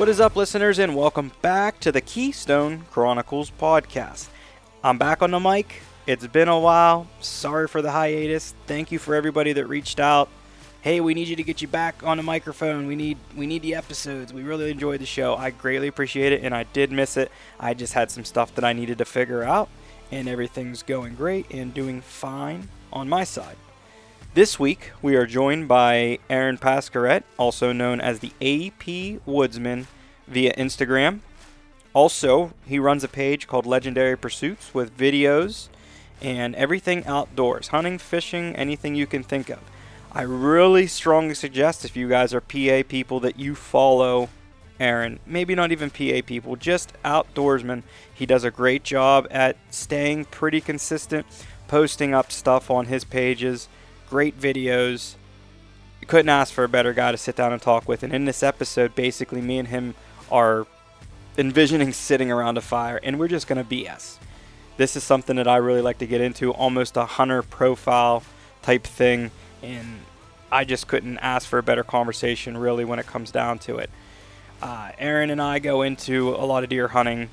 What is up, listeners, and welcome back to the Keystone Chronicles podcast. I'm back on the mic. It's been a while. Sorry for the hiatus. Thank you for everybody that reached out. Hey, we need you to get you back on the microphone. We need we need the episodes. We really enjoyed the show. I greatly appreciate it, and I did miss it. I just had some stuff that I needed to figure out, and everything's going great and doing fine on my side. This week, we are joined by Aaron Pasquarette, also known as the AP Woodsman, via Instagram. Also, he runs a page called Legendary Pursuits with videos and everything outdoors hunting, fishing, anything you can think of. I really strongly suggest if you guys are PA people that you follow Aaron. Maybe not even PA people, just outdoorsmen. He does a great job at staying pretty consistent, posting up stuff on his pages great videos. Couldn't ask for a better guy to sit down and talk with. And in this episode, basically, me and him are envisioning sitting around a fire, and we're just going to BS. This is something that I really like to get into, almost a hunter profile type thing, and I just couldn't ask for a better conversation, really, when it comes down to it. Uh, Aaron and I go into a lot of deer hunting,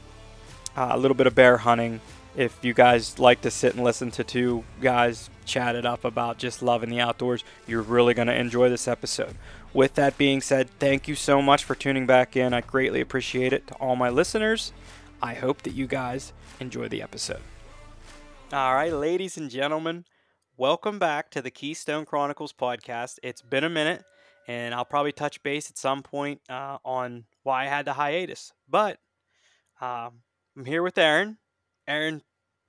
uh, a little bit of bear hunting, if you guys like to sit and listen to two guys chat it up about just loving the outdoors, you're really going to enjoy this episode. With that being said, thank you so much for tuning back in. I greatly appreciate it to all my listeners. I hope that you guys enjoy the episode. All right, ladies and gentlemen, welcome back to the Keystone Chronicles podcast. It's been a minute, and I'll probably touch base at some point uh, on why I had the hiatus. But uh, I'm here with Aaron. Aaron,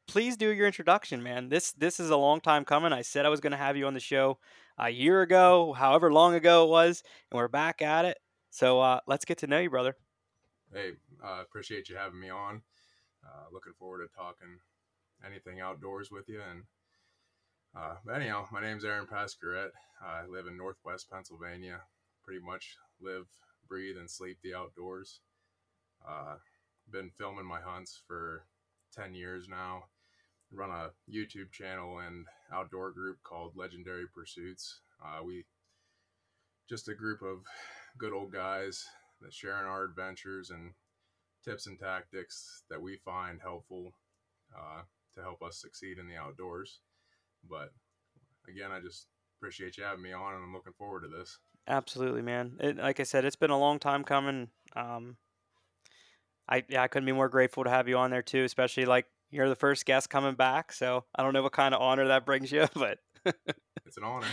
please do your introduction, man. This this is a long time coming. I said I was going to have you on the show a year ago, however long ago it was, and we're back at it. So uh, let's get to know you, brother. Hey, uh, appreciate you having me on. Uh, looking forward to talking anything outdoors with you. And uh, but anyhow, my name's Aaron Pasquarette. I live in Northwest Pennsylvania. Pretty much live, breathe, and sleep the outdoors. Uh, been filming my hunts for 10 years now. Run a YouTube channel and outdoor group called Legendary Pursuits. Uh, we just a group of good old guys that sharing our adventures and tips and tactics that we find helpful uh, to help us succeed in the outdoors. But again, I just appreciate you having me on, and I'm looking forward to this. Absolutely, man. It, like I said, it's been a long time coming. Um, I yeah, I couldn't be more grateful to have you on there too, especially like you're the first guest coming back. So I don't know what kind of honor that brings you, but it's an honor.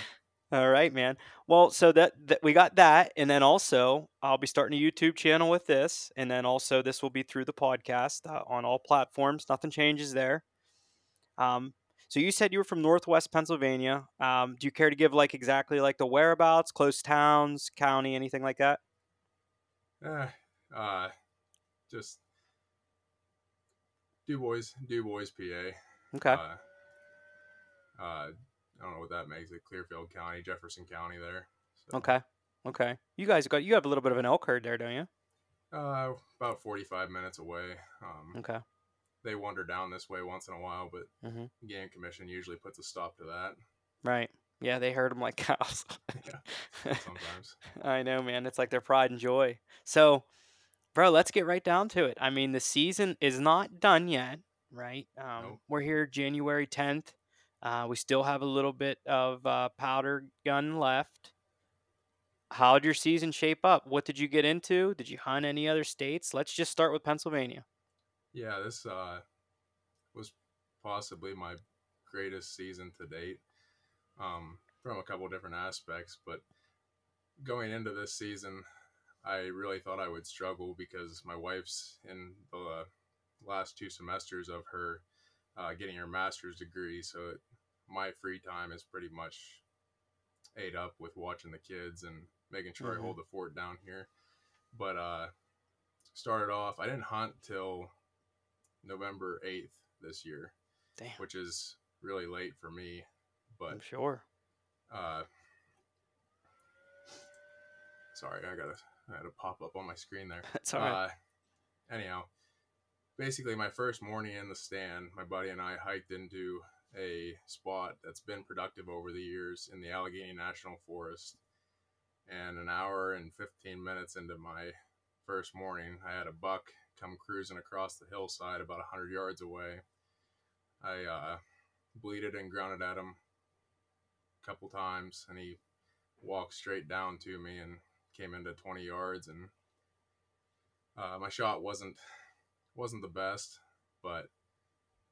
All right, man. Well, so that, that we got that, and then also I'll be starting a YouTube channel with this, and then also this will be through the podcast uh, on all platforms. Nothing changes there. Um, so you said you were from Northwest Pennsylvania. Um, do you care to give like exactly like the whereabouts, close towns, county, anything like that? Uh, uh just Du Bois, Du Bois, PA. Okay. Uh, uh, I don't know what that makes it. Clearfield County, Jefferson County, there. So. Okay. Okay. You guys got you have a little bit of an elk herd there, don't you? Uh, about forty-five minutes away. Um, okay. They wander down this way once in a while, but mm-hmm. Game Commission usually puts a stop to that. Right. Yeah, they herd them like cows. yeah. Sometimes. I know, man. It's like their pride and joy. So, bro, let's get right down to it. I mean, the season is not done yet, right? Um, nope. We're here January 10th. Uh, we still have a little bit of uh, powder gun left. How did your season shape up? What did you get into? Did you hunt any other states? Let's just start with Pennsylvania. Yeah, this uh, was possibly my greatest season to date um, from a couple different aspects. But going into this season, I really thought I would struggle because my wife's in the last two semesters of her uh, getting her master's degree. So it, my free time is pretty much ate up with watching the kids and making sure mm-hmm. I hold the fort down here. But uh, started off, I didn't hunt till November 8th this year, Damn. which is really late for me. But I'm sure. Uh, sorry, I gotta I had a pop up on my screen there. That's all right. Uh, anyhow, basically, my first morning in the stand, my buddy and I hiked into a spot that's been productive over the years in the Allegheny National Forest. And an hour and 15 minutes into my first morning, I had a buck come cruising across the hillside about 100 yards away. I uh, bleated and grunted at him a couple times, and he walked straight down to me and came into 20 yards. And uh, my shot wasn't wasn't the best, but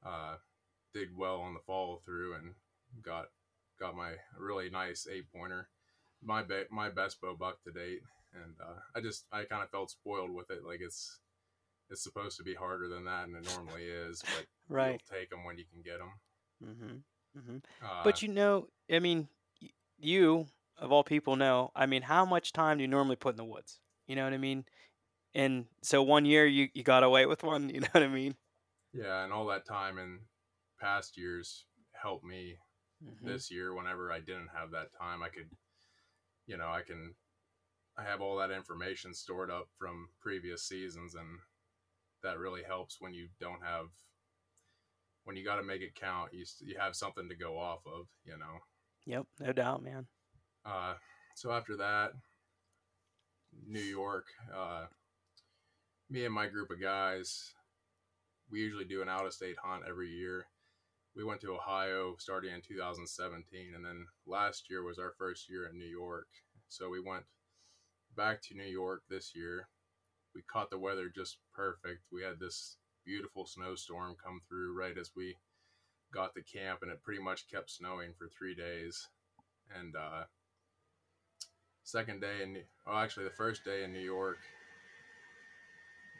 uh, did well on the follow through and got got my really nice eight pointer, my be- my best bow buck to date. And uh, I just I kind of felt spoiled with it, like it's it's supposed to be harder than that, and it normally is. But Right. take them when you can get them. Mm-hmm. Mm-hmm. Uh, But you know, I mean, y- you of all people know. I mean, how much time do you normally put in the woods? You know what I mean? And so one year you you got away with one. You know what I mean? yeah, and all that time in past years helped me Mhm. this year whenever I didn't have that time I could you know I can I have all that information stored up from previous seasons and that really helps when you don't have when you got to make it count you you have something to go off of you know Yep, no doubt, man. Uh so after that New York uh me and my group of guys we usually do an out of state hunt every year we went to Ohio starting in 2017, and then last year was our first year in New York. So we went back to New York this year. We caught the weather just perfect. We had this beautiful snowstorm come through right as we got to camp, and it pretty much kept snowing for three days. And uh, second day in, oh, actually the first day in New York,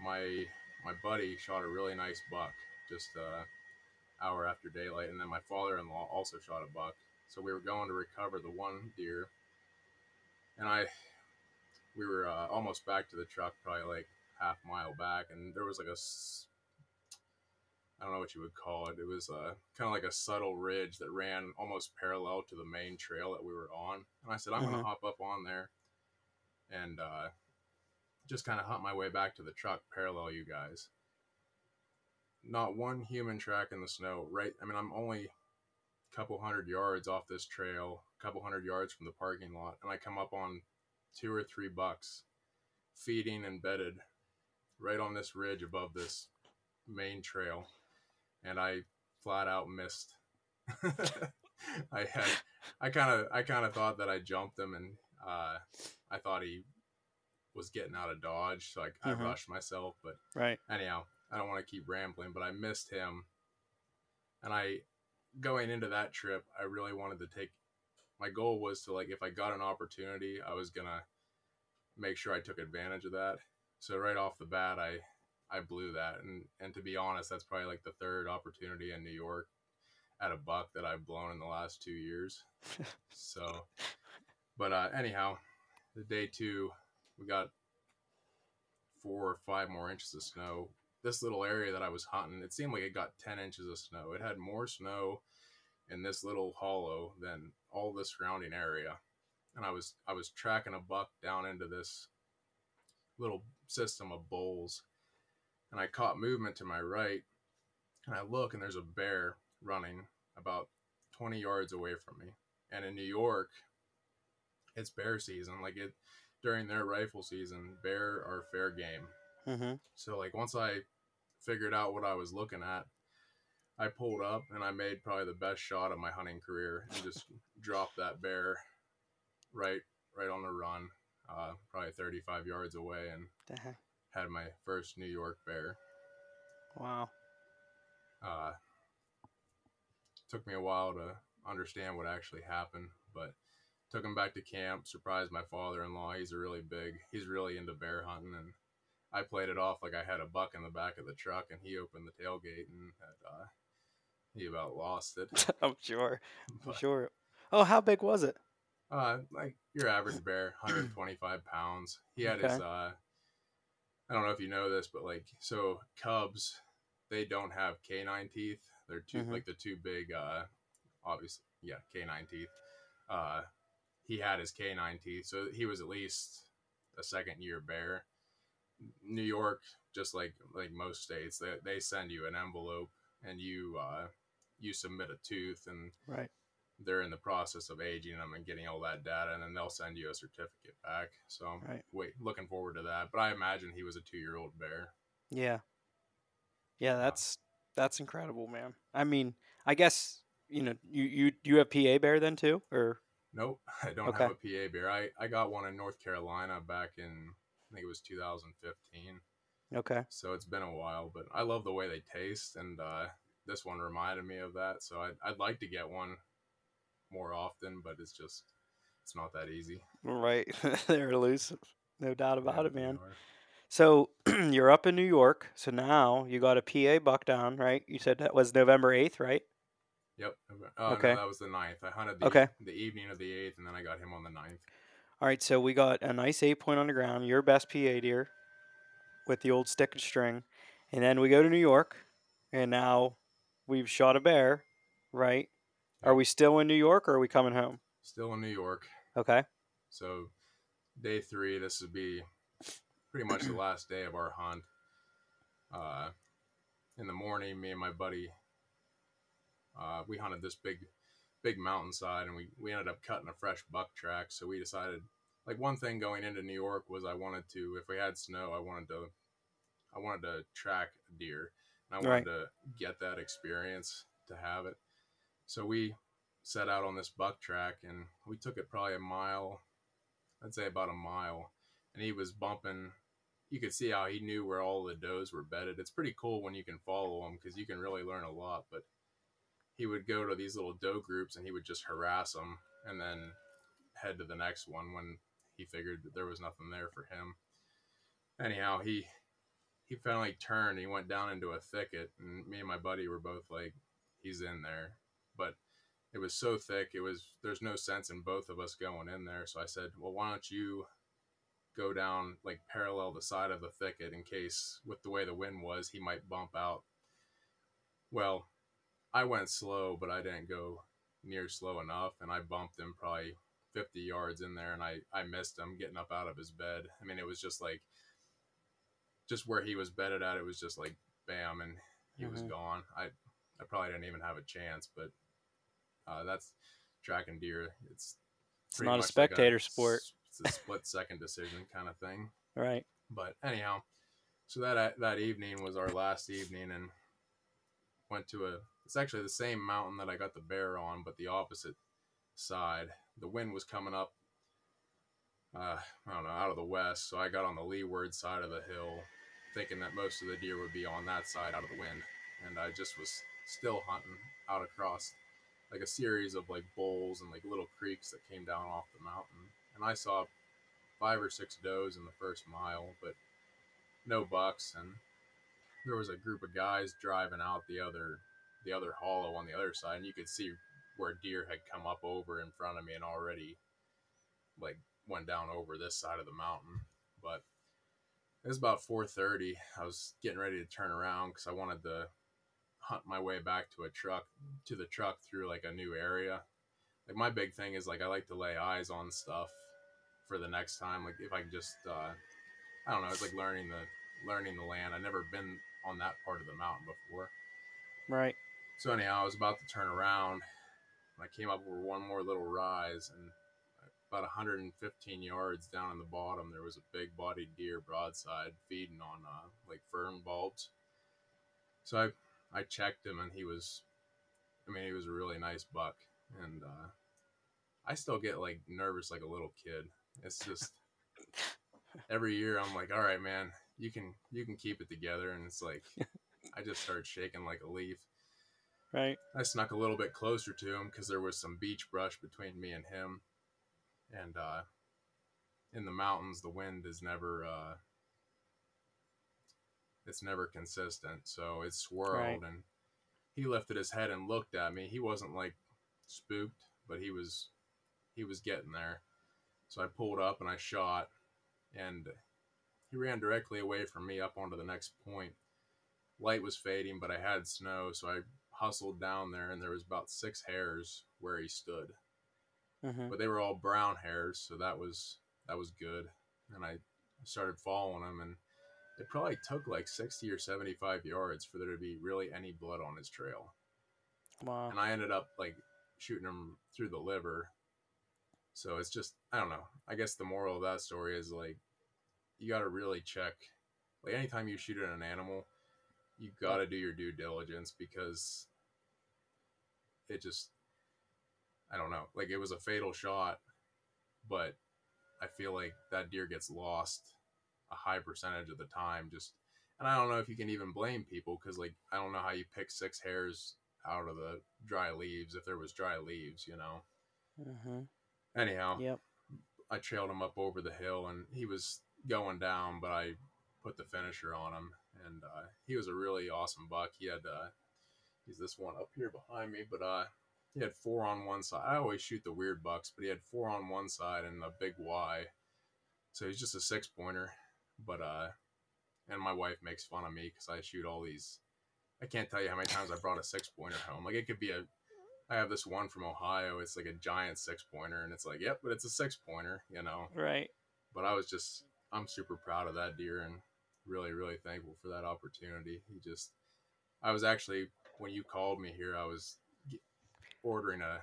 my my buddy shot a really nice buck just uh, hour after daylight, and then my father-in-law also shot a buck. So we were going to recover the one deer, and I, we were uh, almost back to the truck, probably like half mile back, and there was like a, I don't know what you would call it. It was uh, kind of like a subtle ridge that ran almost parallel to the main trail that we were on, and I said I'm Mhm. gonna hop up on there, and uh, just kind of hop my way back to the truck, parallel you guys not one human track in the snow. Right, I mean, I'm only a couple hundred yards off this trail, a couple hundred yards from the parking lot, and I come up on two or three bucks feeding and bedded right on this ridge above this main trail, and I flat out missed. I had, I kind of, I kind of thought that I jumped him, and uh, I thought he was getting out of dodge, so I, I Mhm. rushed myself, but Right. anyhow, I don't want to keep rambling, but I missed him. And I, going into that trip, I really wanted to take, my goal was to, like, if I got an opportunity, I was going to make sure I took advantage of that. So right off the bat, I, I blew that. And, and to be honest, that's probably like the third opportunity in New York at a buck that I've blown in the last two years. so, but uh, anyhow, the day two, we got four or five more inches of snow. This little area that I was hunting, it seemed like it got 10 inches of snow. It had more snow in this little hollow than all the surrounding area. And I was I was tracking a buck down into this little system of bowls. And I caught movement to my right. And I look and there's a bear running about 20 yards away from me. And in New York, it's bear season. Like it during their rifle season, bear are fair game. Mm-hmm. So like once I figured out what I was looking at, I pulled up and I made probably the best shot of my hunting career and just dropped that bear right right on the run, uh, probably 35 yards away, and heck? Had my first New York bear. Wow. Uh, took me a while to understand what actually happened, but took him back to camp. Surprised my father-in-law. He's a really big. He's really into bear hunting, and I played it off like I had a buck in the back of the truck, and he opened the tailgate and had, uh, he about lost it. I'm sure. I'm sure. Oh, how big was it? Uh, like your average bear, 125 pounds. He had his. Uh, I don't know if you know this, but like so cubs, they don't have canine teeth. They're too Mhm. like the two big. Uh, obviously, yeah, canine teeth. Uh, he had his canine teeth, so he was at least a second year bear. New York, just like like most states, they they send you an envelope and you uh, you submit a tooth and Right. They're in the process of aging them and getting all that data, and then they'll send you a certificate back. So I'm Right. wait, looking forward to that. But I imagine he was a two year old bear. Yeah. Yeah, that's that's incredible, man. I mean, I guess you know you you you have PA bear then too, or Nope, I don't Okay. have a PA bear. I, I got one in North Carolina back in I think it was 2015. okay, So it's been a while, but I love the way they taste, and uh, this one reminded me of that. So I'd, I'd like to get one more often, but it's just it's not that easy. right? They're elusive, no doubt about Yeah, it, man. So you're up in New York. So now you got a PA buck down, right? You said that was November eighth, right? Yep. Oh, Okay. No, that was the ninth. I hunted the, Okay. the evening of the eighth, and then I got him on the ninth. All right, so we got a nice eight point on the ground, your best PA deer with the old stick and string. And then we go to New York, and now we've shot a bear, right? Are we still in New York or are we coming home? Still in New York. Okay. So day three, this would be pretty much the last day of our hunt. Uh, in the morning, me and my buddy, uh, we hunted this big, big mountainside, and we we ended up cutting a fresh buck track. So we decided, like one thing going into New York was I wanted to, if we had snow, I wanted to, I wanted to track a deer, and I wanted Right. to get that experience to have it. So we set out on this buck track, and we took it probably a mile, I'd say about a mile, and he was bumping. You could see how he knew where all the does were bedded. It's pretty cool when you can follow him because you can really learn a lot. But he would go to these little doe groups and he would just harass them and then head to the next one when he figured that there was nothing there for him. Anyhow, he he finally turned. And he went down into a thicket, and me and my buddy were both like, "He's in there," but it was so thick. It was there's no sense in both of us going in there. So I said, "Well, why don't you go down like parallel the side of the thicket in case with the way the wind was, he might bump out." Well, I went slow, but I didn't go near slow enough, and I bumped him probably 50 yards in there, and I I missed him getting up out of his bed. I mean, it was just like just where he was bedded at. It was just like bam, and he was Mhm. gone. I I probably didn't even have a chance, but uh, that's tracking deer. It's It's not a much like spectator sport. It's a split second decision kind of thing. Right. But anyhow, so that that evening was our last evening, and went to a. It's actually the same mountain that I got the bear on, but the opposite side. The wind was coming up. Uh, I don't know, out of the west. So I got on the leeward side of the hill, thinking that most of the deer would be on that side out of the wind, and I just was still hunting out across like a series of like bowls and like little creeks that came down off the mountain, and I saw five or six does in the first mile, but no bucks. And there was a group of guys driving out the other the other hollow on the other side, and you could see where deer had come up over in front of me and already like went down over this side of the mountain. But it was about 4:30. I was getting ready to turn around because I wanted to hunt my way back to a truck to the truck through like a new area. Like my big thing is like I like to lay eyes on stuff for the next time. Like if I can just uh, I don't know, it's like learning the learning the land. I've never been on that part of the mountain before. Right. So anyhow, I was about to turn around. And I came up over one more little rise, and about 115 yards down in the bottom, there was a big bodied deer broadside feeding on uh, like fern bulbs. So I I checked him, and he was, I mean, he was a really nice buck, and uh, I still get like nervous like a little kid. It's just every year I'm like, all right, man, you can you can keep it together, and it's like I just start shaking like a leaf. Right. I snuck a little bit closer to him because there was some beech brush between me and him. And uh, in the mountains, the wind is never uh, it's never consistent, so it swirled. Right. And he lifted his head and looked at me. He wasn't like spooked, but he was he was getting there. So I pulled up and I shot, and he ran directly away from me up onto the next point. Light was fading, but I had snow, so I hustled down there, and there was about six hairs where he stood, hmm but they were all brown hairs, so that was that was good. And I started following him, and it probably took like sixty or seventy-five yards for there to be really any blood on his trail. Wow. And I ended up like shooting him through the liver. So it's just I don't know. I guess the moral of that story is like you got to really check. Like anytime you shoot at an animal, you got to do your due diligence because it just I don't know. Like it was a fatal shot, but I feel like that deer gets lost a high percentage of the time just and I don't know if you can even blame people because like I don't know how you pick six hairs out of the dry leaves if there was dry leaves, you know. Mm-hmm. Anyhow, Yep. I trailed him up over the hill and he was going down, but I put the finisher on him and uh, he was a really awesome buck. He had uh, he's this one up here behind me, but uh, he had four on one side. I always shoot the weird bucks, but he had four on one side and a big Y. So he's just a six pointer, but uh, and my wife makes fun of me because I shoot all these. I can't tell you how many times I brought a six pointer home. Like it could be a. I have this one from Ohio. It's like a giant six pointer, and it's like, yep, but it's a six pointer, you know. Right. But I was just, I'm super proud of that deer and really, really thankful for that opportunity. He just, I was actually when you called me here, I was ordering a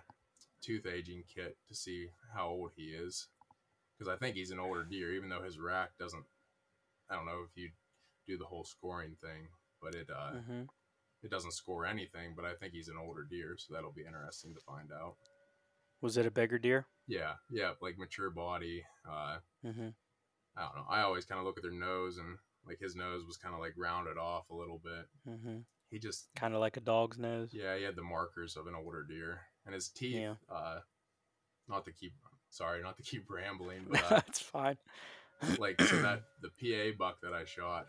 tooth aging kit to see how old he is because I think he's an older deer, even though his rack doesn't. I don't know if you do the whole scoring thing, but it uh, Mm-hmm. it doesn't score anything. But I think he's an older deer, so that'll be interesting to find out. Was it a bigger deer? Yeah, yeah, like mature body. Uh, Mm-hmm. I don't know. I always kind of look at their nose, and like his nose was kind of like rounded off a little bit. Mm-hmm. He just, Kind of like a dog's nose. yeah, he had the markers of an older deer, and his teeth. Yeah. Uh, not to keep, sorry, not to keep rambling, but uh, That's fine. Like so that the PA buck that I shot,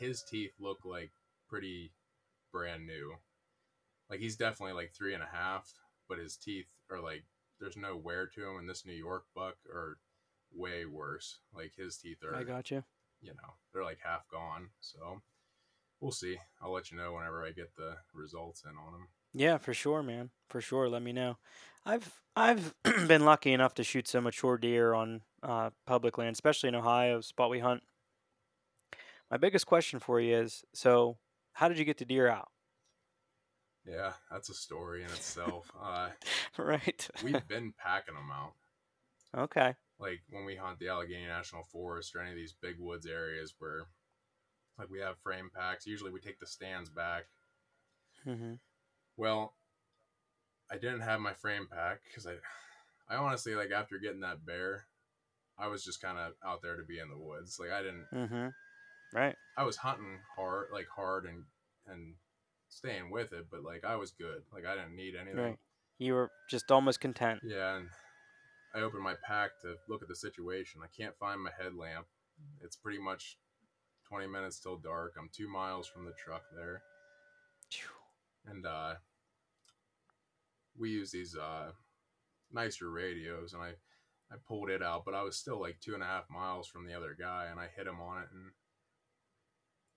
his teeth look like pretty brand new. Like he's definitely like three and a half, but his teeth are like there's no wear to him. And this New York buck are way worse. Like his teeth are, I got you. you know, they're like half gone. So we'll see. I'll let you know whenever I get the results in on them. Yeah, for sure, man. For sure. Let me know. I've I've been lucky enough to shoot some mature deer on uh, public land, especially in Ohio, spot we hunt. My biggest question for you is: so, how did you get the deer out? Yeah, that's a story in itself. uh, right. we've been packing them out. okay. like when we hunt the Allegheny National Forest or any of these big woods areas where like we have frame packs, usually we take the stands back. Mm-hmm. Well, I didn't have my frame pack because I, I honestly like after getting that bear, I was just kind of out there to be in the woods. Like I didn't, Mm-hmm. Right. I was hunting hard, like hard and and staying with it, but like I was good. Like I didn't need anything. Right. You were just almost content. Yeah, and I opened my pack to look at the situation. I can't find my headlamp. It's pretty much 20 minutes till dark. I'm two miles from the truck there. And uh, we use these uh, nicer radios, and I, I pulled it out, but I was still like two and a half miles from the other guy, and I hit him on it, and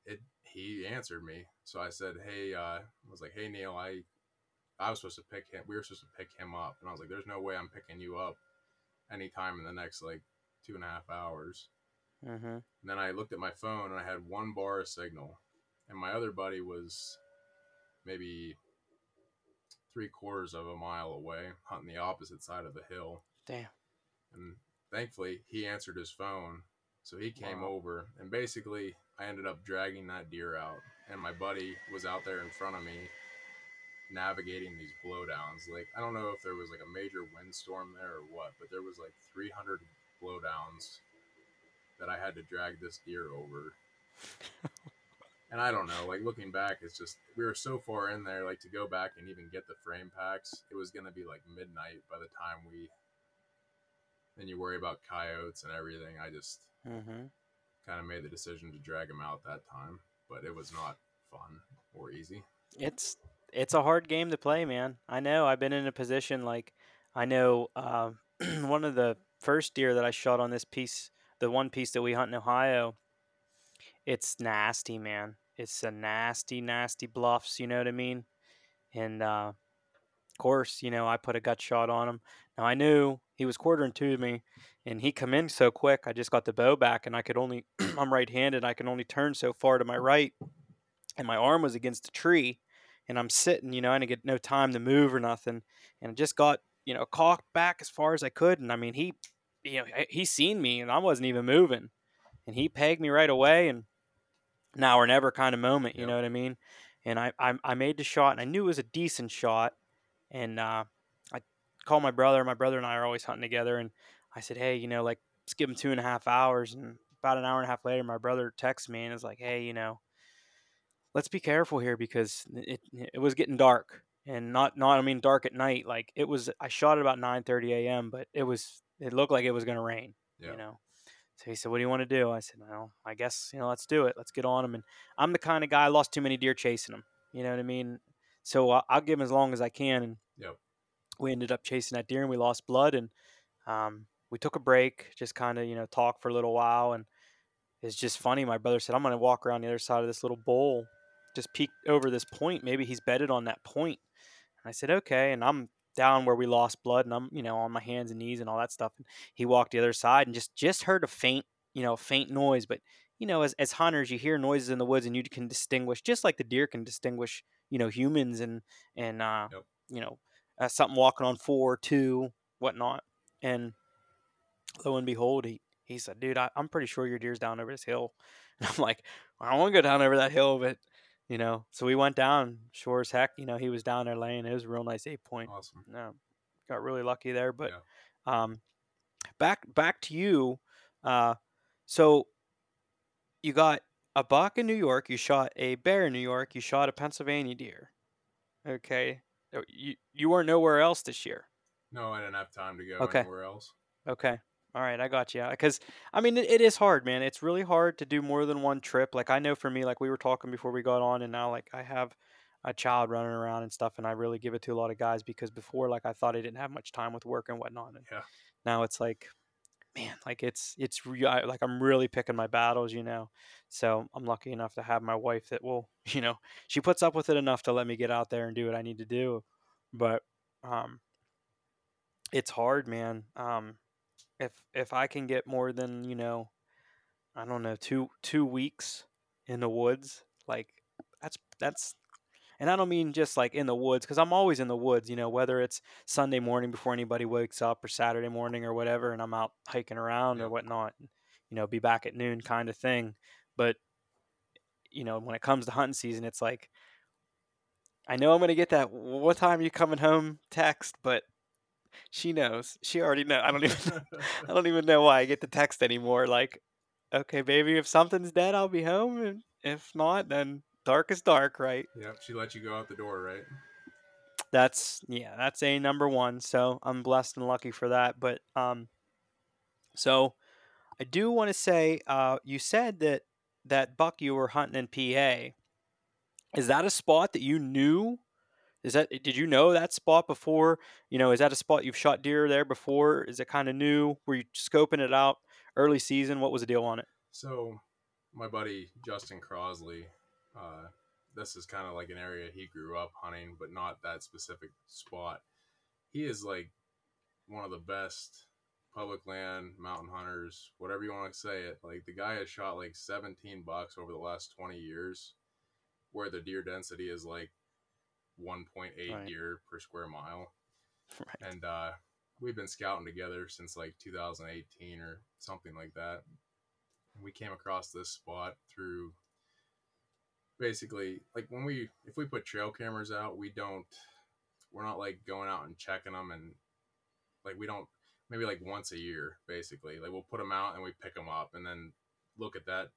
it he answered me. So I said, "Hey," uh, I was like, "Hey Neil, I I was supposed to pick him. We were supposed to pick him up, and I was like, "There's no way I'm picking you up anytime in the next like two and a half hours." Mm-hmm. And then I looked at my phone, and I had one bar of signal, and my other buddy was maybe three quarters of a mile away, hunting the opposite side of the hill. Damn. And thankfully, he answered his phone, so he came Wow. over, and basically, I ended up dragging that deer out, and my buddy was out there in front of me navigating these blowdowns. Like I don't know if there was like a major windstorm there or what, but there was like 300 blowdowns that I had to drag this deer over. and I don't know, like looking back, it's just we were so far in there, like to go back and even get the frame packs, it was gonna be like midnight by the time we. Then you worry about coyotes and everything. I just Mm-hmm. kind of made the decision to drag him out that time, but it was not fun or easy. It's it's a hard game to play, man. I know. I've been in a position like I know uh, one of the first deer that I shot on this piece, the one piece that we hunt in Ohio. It's nasty, man. It's a nasty, nasty bluffs. You know what I mean? And uh, of course, you know I put a gut shot on him. Now I knew he was quartering to me, and he come in so quick. I just got the bow back, and I could only I'm right-handed. I can only turn so far to my right, and my arm was against the tree and I'm sitting, you know, I didn't get no time to move or nothing, and I just got you know cocked back as far as I could, and I mean he, you know, he seen me and I wasn't even moving, and he pegged me right away, and now or never kind of moment, you Yep. know what I mean? And I, I I made the shot, and I knew it was a decent shot, and uh, I called my brother. My brother and I are always hunting together, and I said, hey, you know, like let's give him two and a half hours, and about an hour and a half later, my brother texts me and is like, hey, you know let's be careful here because it it was getting dark and not not I mean dark at night. Like it was I shot at about 9:30 a.m. but it was it looked like it was going to rain, Yeah. you know. So he said, "What do you want to do?" I said, "Well, I guess you know, let's do it. Let's get on him." And I'm the kind of guy I lost too many deer chasing him. You know what I mean? So I'll, I'll give him as long as I can. And Yep. we ended up chasing that deer, and we lost blood. And um, we took a break, just kind of you know talk for a little while. And it's just funny. My brother said, "I'm going to walk around the other side of this little bowl, just peek over this point. Maybe he's bedded on that point." And I said, "Okay." And I'm down where we lost blood, and I'm you know on my hands and knees and all that stuff. And he walked the other side, and just just heard a faint you know faint noise, but you know as as hunters, you hear noises in the woods, and you can distinguish just like the deer can distinguish you know humans and and uh, Yep. you know uh, something walking on four, two, whatnot. And lo and behold, he he said, "Dude, I, I'm pretty sure your deer's down over this hill." And I'm like, "I don't want to go down over that hill, but you know." So we went down, sure as heck. You know, he was down there laying. It was a real nice eight point. Awesome. No, got really lucky there. But Yeah. um, back back to you. Uh, so you got a buck in New York. You shot a bear in New York. You shot a Pennsylvania deer. Okay, Uh, you you weren't nowhere else this year. No, I didn't have time to go Okay. anywhere else. Okay. All right, I got you. Because I mean, it, it is hard, man. It's really hard to do more than one trip. Like I know for me, like we were talking before we got on, and now like I have a child running around and stuff, and I really give it to a lot of guys because before, like I thought I didn't have much time with work and whatnot, and Yeah. now it's like, man, like it's it's re- I, like I'm really picking my battles, you know. So I'm lucky enough to have my wife that will, you know, she puts up with it enough to let me get out there and do what I need to do, but um, it's hard, man. Um, if if I can get more than you know, I don't know two two weeks in the woods, like that's that's, and I don't mean just like in the woods because I'm always in the woods, you know, whether it's Sunday morning before anybody wakes up or Saturday morning or whatever, and I'm out hiking around or whatnot, you know, be back at noon kind of thing. But you know, when it comes to hunting season, it's like I know I'm gonna get that "What time you coming home?" text, but she knows. She already know. I don't even. I don't even know why I get the text anymore. Like, okay, baby, if something's dead, I'll be home, and if not, then dark is dark, right? Yep. She let you go out the door, right? That's yeah, that's a number one. So I'm blessed and lucky for that. But um, so I do want to say, uh, you said that that buck you were hunting in PA. Is that a spot that you knew? Is that did you know that spot before? You know, is that a spot you've shot deer there before? Is it kind of new? Were you scoping it out early season? What was the deal on it? So, my buddy Justin Crosley, uh, this is kind of like an area he grew up hunting, but not that specific spot. He is like one of the best public land mountain hunters, whatever you want to say it. Like the guy has shot like 17 bucks over the last 20 years, where the deer density is like 1.8 Right. deer per square mile Right. and uh, we've been scouting together since like 2018 or something like that. And we came across this spot through basically like when we if we put trail cameras out, we don't we're not like going out and checking them and like we don't maybe like once a year basically like we'll put them out and we pick them up and then look at that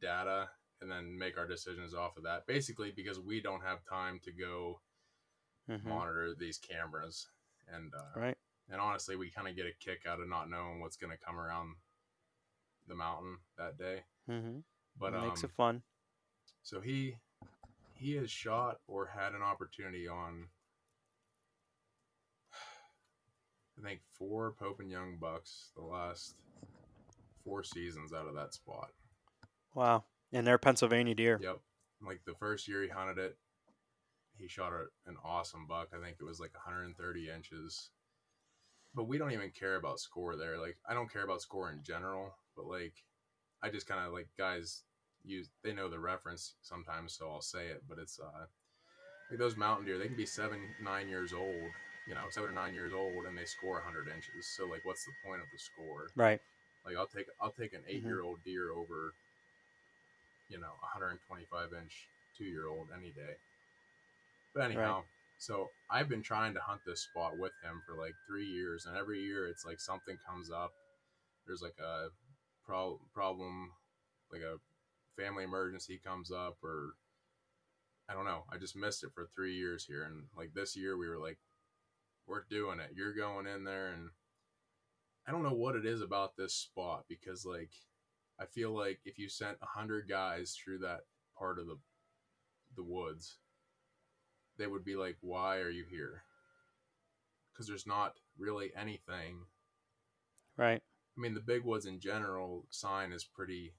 data and then make our decisions off of that basically because we don't have time to go Mhm. monitor these cameras and uh, Right. and honestly we kind of get a kick out of not knowing what's going to come around the mountain that day Mm-hmm. but it um, makes it fun. so he he has shot or had an opportunity on i think four pope and young bucks the last four seasons out of that spot Wow. And they're Pennsylvania deer. Yep. Like the first year he hunted it, he shot a, an awesome buck. I think it was like 130 inches. But we don't even care about score there. Like I don't care about score in general, but like I just kind of like guys use they know the reference sometimes, so I'll say it. But it's uh like those mountain deer, they can be seven, nine years old, you know, seven or nine years old, and they score 100 inches. So like, what's the point of the score? Right. Like I'll take I'll take an Mm-hmm. eight year old deer over, you know, a 125 inch two year old any day. But anyhow, so I've been trying to hunt this spot with him for like three years, and every year it's like something comes up. There's like a pro- problem, like a family emergency comes up, or I don't know. I just missed it for three years here, and like this year we were like, we're doing it. You're going in there, and I don't know what it is about this spot because like I feel like if you sent a hundred guys through that part of the the woods, they would be like, "Why are you here?" Because there's not really anything. Right. I mean, the big woods in general sign is pretty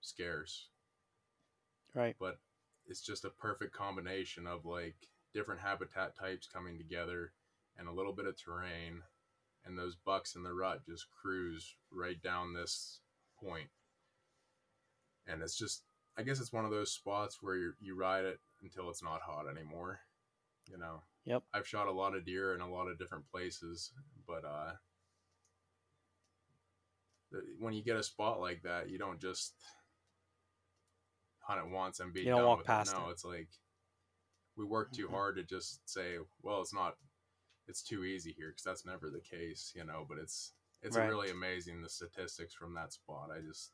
scarce, Right. but it's just a perfect combination of like different habitat types coming together and a little bit of terrain and those bucks in the rut just cruise right down this point and it's just i guess it's one of those spots where you you ride it until it's not hot anymore you know Yep. i've shot a lot of deer in a lot of different places but uh when you get a spot like that you don't just hunt it once and be You don't done walk with past it no it. it's like we work too Mhm. hard to just say well it's not it's too easy here because that's never the case you know but it's it's Right. really amazing the statistics from that spot i just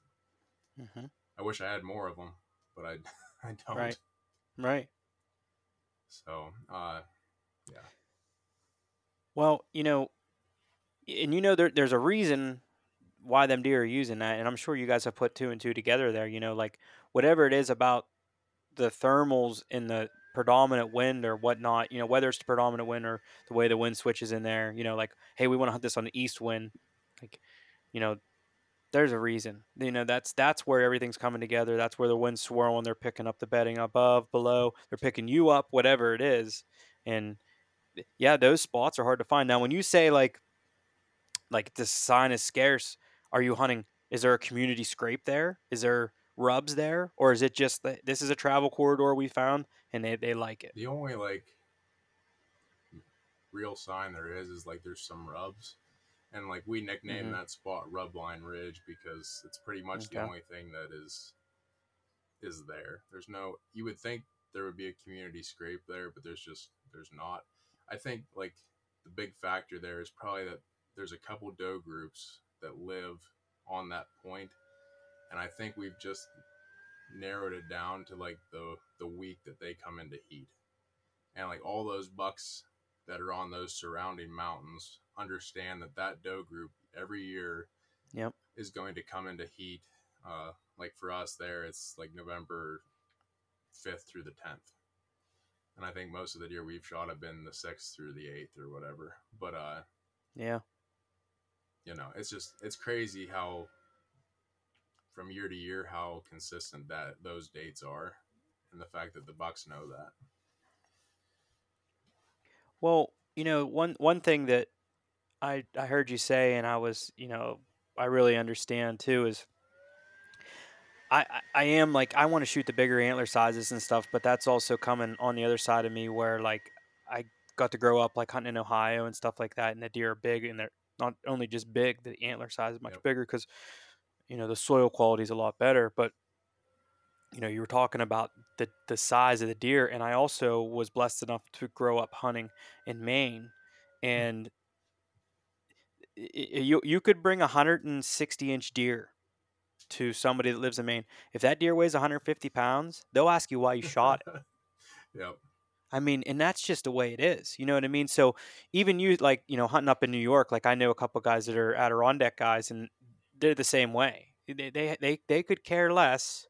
hmm i wish i had more of them but i i don't Right. Right. so uh yeah Well, you know, and you know there, there's a reason why them deer are using that, and I'm sure you guys have put two and two together there. You know, like whatever it is about the thermals in the predominant wind or whatnot. You know, whether it's the predominant wind or the way the wind switches in there. You know, like hey, we want to hunt this on the east wind. Like, you know, there's a reason. You know, that's that's where everything's coming together. That's where the wind's swirling. They're picking up the bedding above, below. They're picking you up, whatever it is, and eh, yeah, those spots are hard to find. Now, when you say like like this sign is scarce, are you hunting? Is there a community scrape there? Is there rubs there, or is it just that this is a travel corridor we found and they, they like it? the only like real sign there is is like there's some rubs and like we nicknamed Mhm. that spot rubline ridge because it's pretty much the only thing that is is there. There's no you would think there would be a community scrape there but there's just there's not. I think like the big factor there is probably that there's a couple doe groups that live on that point and i think we've just narrowed it down to like the the week that they come into heat and like all those bucks that are on those surrounding mountains understand that that doe group every year Yep. is going to come into heat uh like for us there it's like november 5th through the 10th and i think most of the deer we've shot have been the 6th through the 8th or whatever but uh Yeah. you know it's just it's crazy how from year to year how consistent that those dates are and the fact that the bucks know that Well, you know, one one thing that I I heard you say, and I was, you know, I really understand too is. I, I- I am like I want to shoot the bigger antler sizes and stuff, but that's also coming on the other side of me where like I got to grow up like hunting in Ohio and stuff like that, and the deer are big and they're not only just big, the antler size is much Yep. bigger because you know the soil quality is a lot better. But you know you were talking about the the size of the deer, and I also was blessed enough to grow up hunting in Maine, mm-hmm. and i- i- you you could bring a hundred and sixty inch deer to somebody that lives in Maine. If that deer weighs 150 pounds, they'll ask you why you shot it. yep I mean, and that's just the way it is. You know what I mean? So even you, like you know, hunting up in New York, like I know a couple guys that are Adirondack guys, and they're the same way. They they they, they could care less,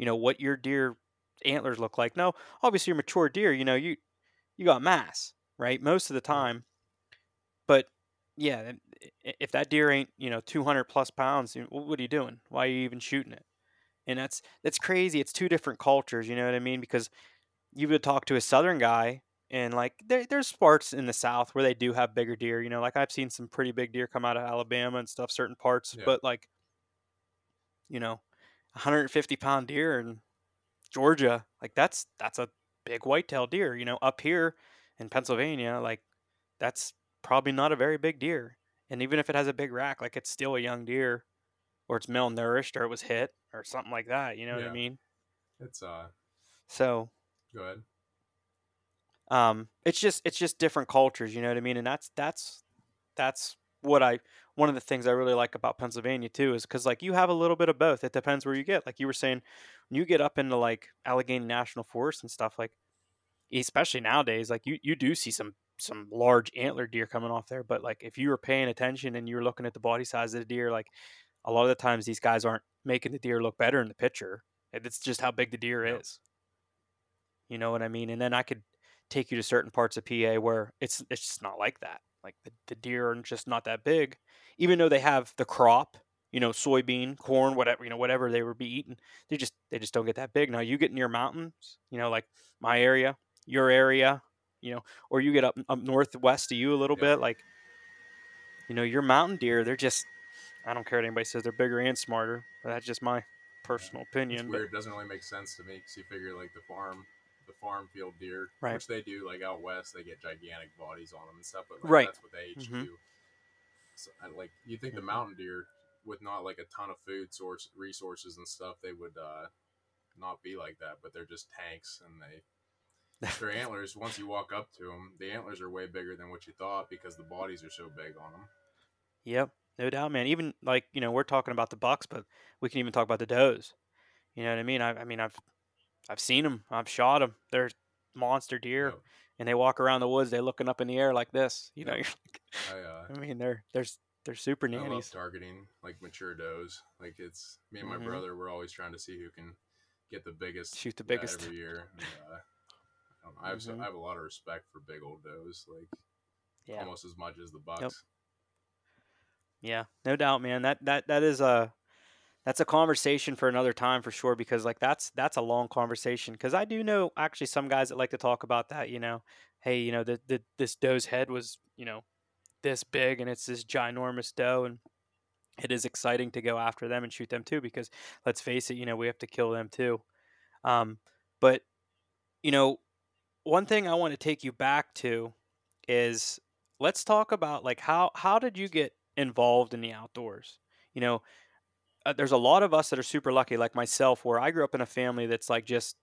you know, what your deer antlers look like. No, obviously, your mature deer, you know, you you got mass, right? Most of the time, but yeah, if that deer ain't you know 200 plus pounds, what are you doing? Why are you even shooting it? And that's that's crazy. It's two different cultures. You know what I mean? Because you would talk to a southern guy and like there, there's parts in the south where they do have bigger deer you know like i've seen some pretty big deer come out of alabama and stuff certain parts Yeah. but like you know 150 pound deer in georgia like that's that's a big whitetail deer. You know, up here in Pennsylvania, like that's probably not a very big deer. And even if it has a big rack, like it's still a young deer, or it's malnourished, or it was hit, or something like that. You know what I mean? It's uh. So Go ahead. um it's just it's just different cultures you know what i mean and that's that's that's what i one of the things i really like about pennsylvania too is because like you have a little bit of both. It depends where you get. Like you were saying when you get up into like allegheny national forest and stuff like especially nowadays like you you do see some some large antler deer coming off there but like if you were paying attention and you were looking at the body size of the deer like a lot of the times these guys aren't making the deer look better in the picture. It's just how big the deer Yep. is. You know what i mean? And then i could take you to certain parts of PA where it's it's just not like that. Like the, the deer are just not that big, even though they have the crop, you know, soybean, corn, whatever, you know, whatever they would be eating. They just they just don't get that big. Now you get near mountains, you know, like my area, your area, you know, or you get up up northwest of you a little Yeah. bit, like you know, your mountain deer, they're just I don't care what anybody says they're bigger and smarter. But that's just my personal It's opinion. but- weird. It doesn't really make sense to me because you figure like the farm, the farm field deer, Right. which they do like out west, they get gigantic bodies on them and stuff. But like, Right. that's what they each Mhm. do. So, like you think the mountain deer with not like a ton of food source resources and stuff, they would uh, not be like that. But they're just tanks and they. Their antlers. Once you walk up to them, the antlers are way bigger than what you thought because the bodies are so big on them. Yep, no doubt, man. Even like you know, we're talking about the bucks, but we can even talk about the does. You know what I mean? I, I mean, I've I've seen them. I've shot them. They're monster deer, Yep. and they walk around the woods. They're looking up in the air like this. You know, you're I uh, I mean, they're they're they're super I love nannies. targeting like mature does. Like it's me and my Mhm. brother. We're always trying to see who can get the biggest, Shoot the biggest. every year. And, uh, I, don't know, I have so, Mhm. I have a lot of respect for big old does, like Yeah, almost as much as the bucks. yeah, no doubt, man. That that that is a that's a conversation for another time for sure because like that's that's a long conversation because I do know actually some guys that like to talk about that. You know, hey, you know, the, the this doe's head was you know this big and it's this ginormous doe and it is exciting to go after them and shoot them too because let's face it, you know, we have to kill them too. Um, but you know, one thing I want to take you back to is let's talk about like how how did you get involved in the outdoors? You know, uh, there's a lot of us that are super lucky, like myself, where I grew up in a family that's like just,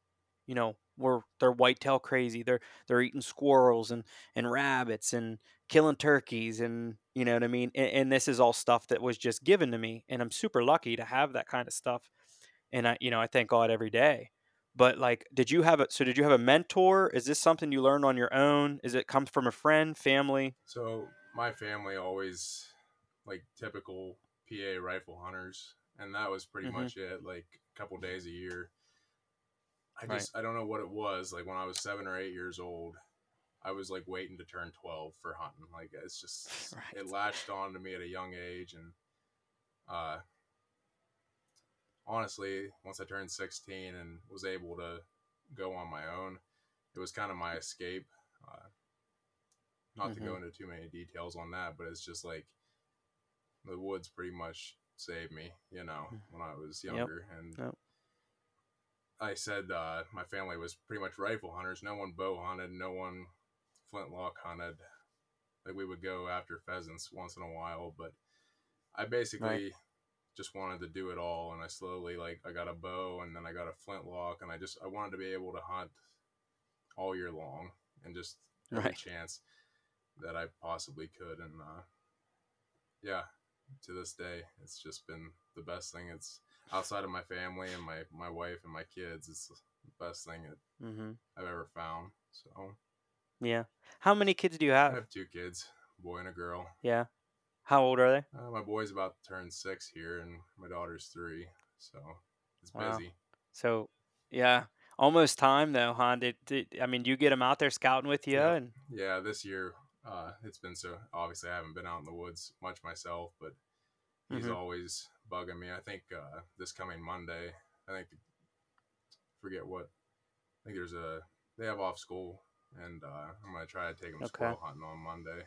you know, we're they're whitetail crazy. They're they're eating squirrels and and rabbits and killing turkeys and you know what I mean. And, and this is all stuff that was just given to me, and I'm super lucky to have that kind of stuff. And I, you know, I thank God every day. But like, did you have a so did you have a mentor? Is this something you learned on your own? Is it come from a friend, family? So my family always like typical PA rifle hunters, and that was pretty Mhm. much it. Like a couple days a year. I Right. just I don't know what it was. Like when I was seven or eight years old, I was like waiting to turn twelve for hunting. Like it's just Right. it latched on to me at a young age, and uh, honestly, once I turned sixteen and was able to go on my own, it was kind of my escape. Uh, not to go Mhm. into too many details on that, but it's just like the woods pretty much saved me, you know, when I was Yep. younger. And Yep. I said uh, my family was pretty much rifle hunters. No one bow hunted, no one flintlock hunted. Like we would go after pheasants once in a while, but I basically just wanted to do it all. And I slowly like I got a bow and then I got a flintlock, and I just I wanted to be able to hunt all year long and just every Right. chance that I possibly could. And uh, yeah, to this day, it's just been the best thing. It's outside of my family and my my wife and my kids. It's the best thing that Mm-hmm. I've ever found. So Yeah. How many kids do you have? I have? two kids, a boy and a girl. Yeah. How old are they? Uh, my boy's about to turn six here, and my daughter's three. So it's Wow. busy. So, yeah, almost time though, huh? Did, did I mean, do you get them out there scouting with you? Yep. And Yeah, this year uh, it's been so. Obviously, I haven't been out in the woods much myself, but he's Mhm. always bugging me. I think uh, this coming Monday, I think forget what. I think there's a they have off school, and uh, I'm gonna try to take him Okay. squirrel hunting on Monday.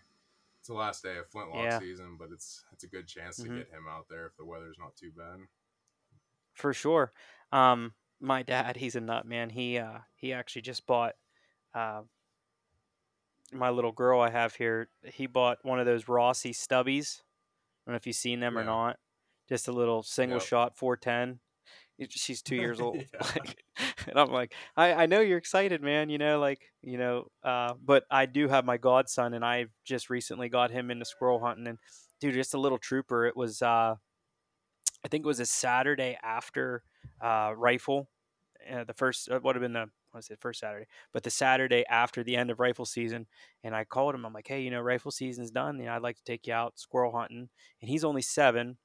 It's the last day of flintlock Yeah. season, but it's it's a good chance to Mhm. get him out there if the weather's not too bad. for sure. Um, my dad, he's a nut man. He uh he actually just bought uh my little girl I have here. He bought one of those Rossi stubbies. I don't know if you've seen them or not. Just a little single Yep. shot 410. She's two years old. Like, and I'm like, I, I know you're excited, man. You know, like, you know, uh, but I do have my godson, and I just recently got him into squirrel hunting. And dude, just a little trooper. It was, uh, I think it was a Saturday after uh, rifle. Uh, the first, what would have been the, what was it, first Saturday, but the Saturday after the end of rifle season. And I called him. I'm like, hey, you know, rifle season's done. You know, I'd like to take you out squirrel hunting. And he's only seven.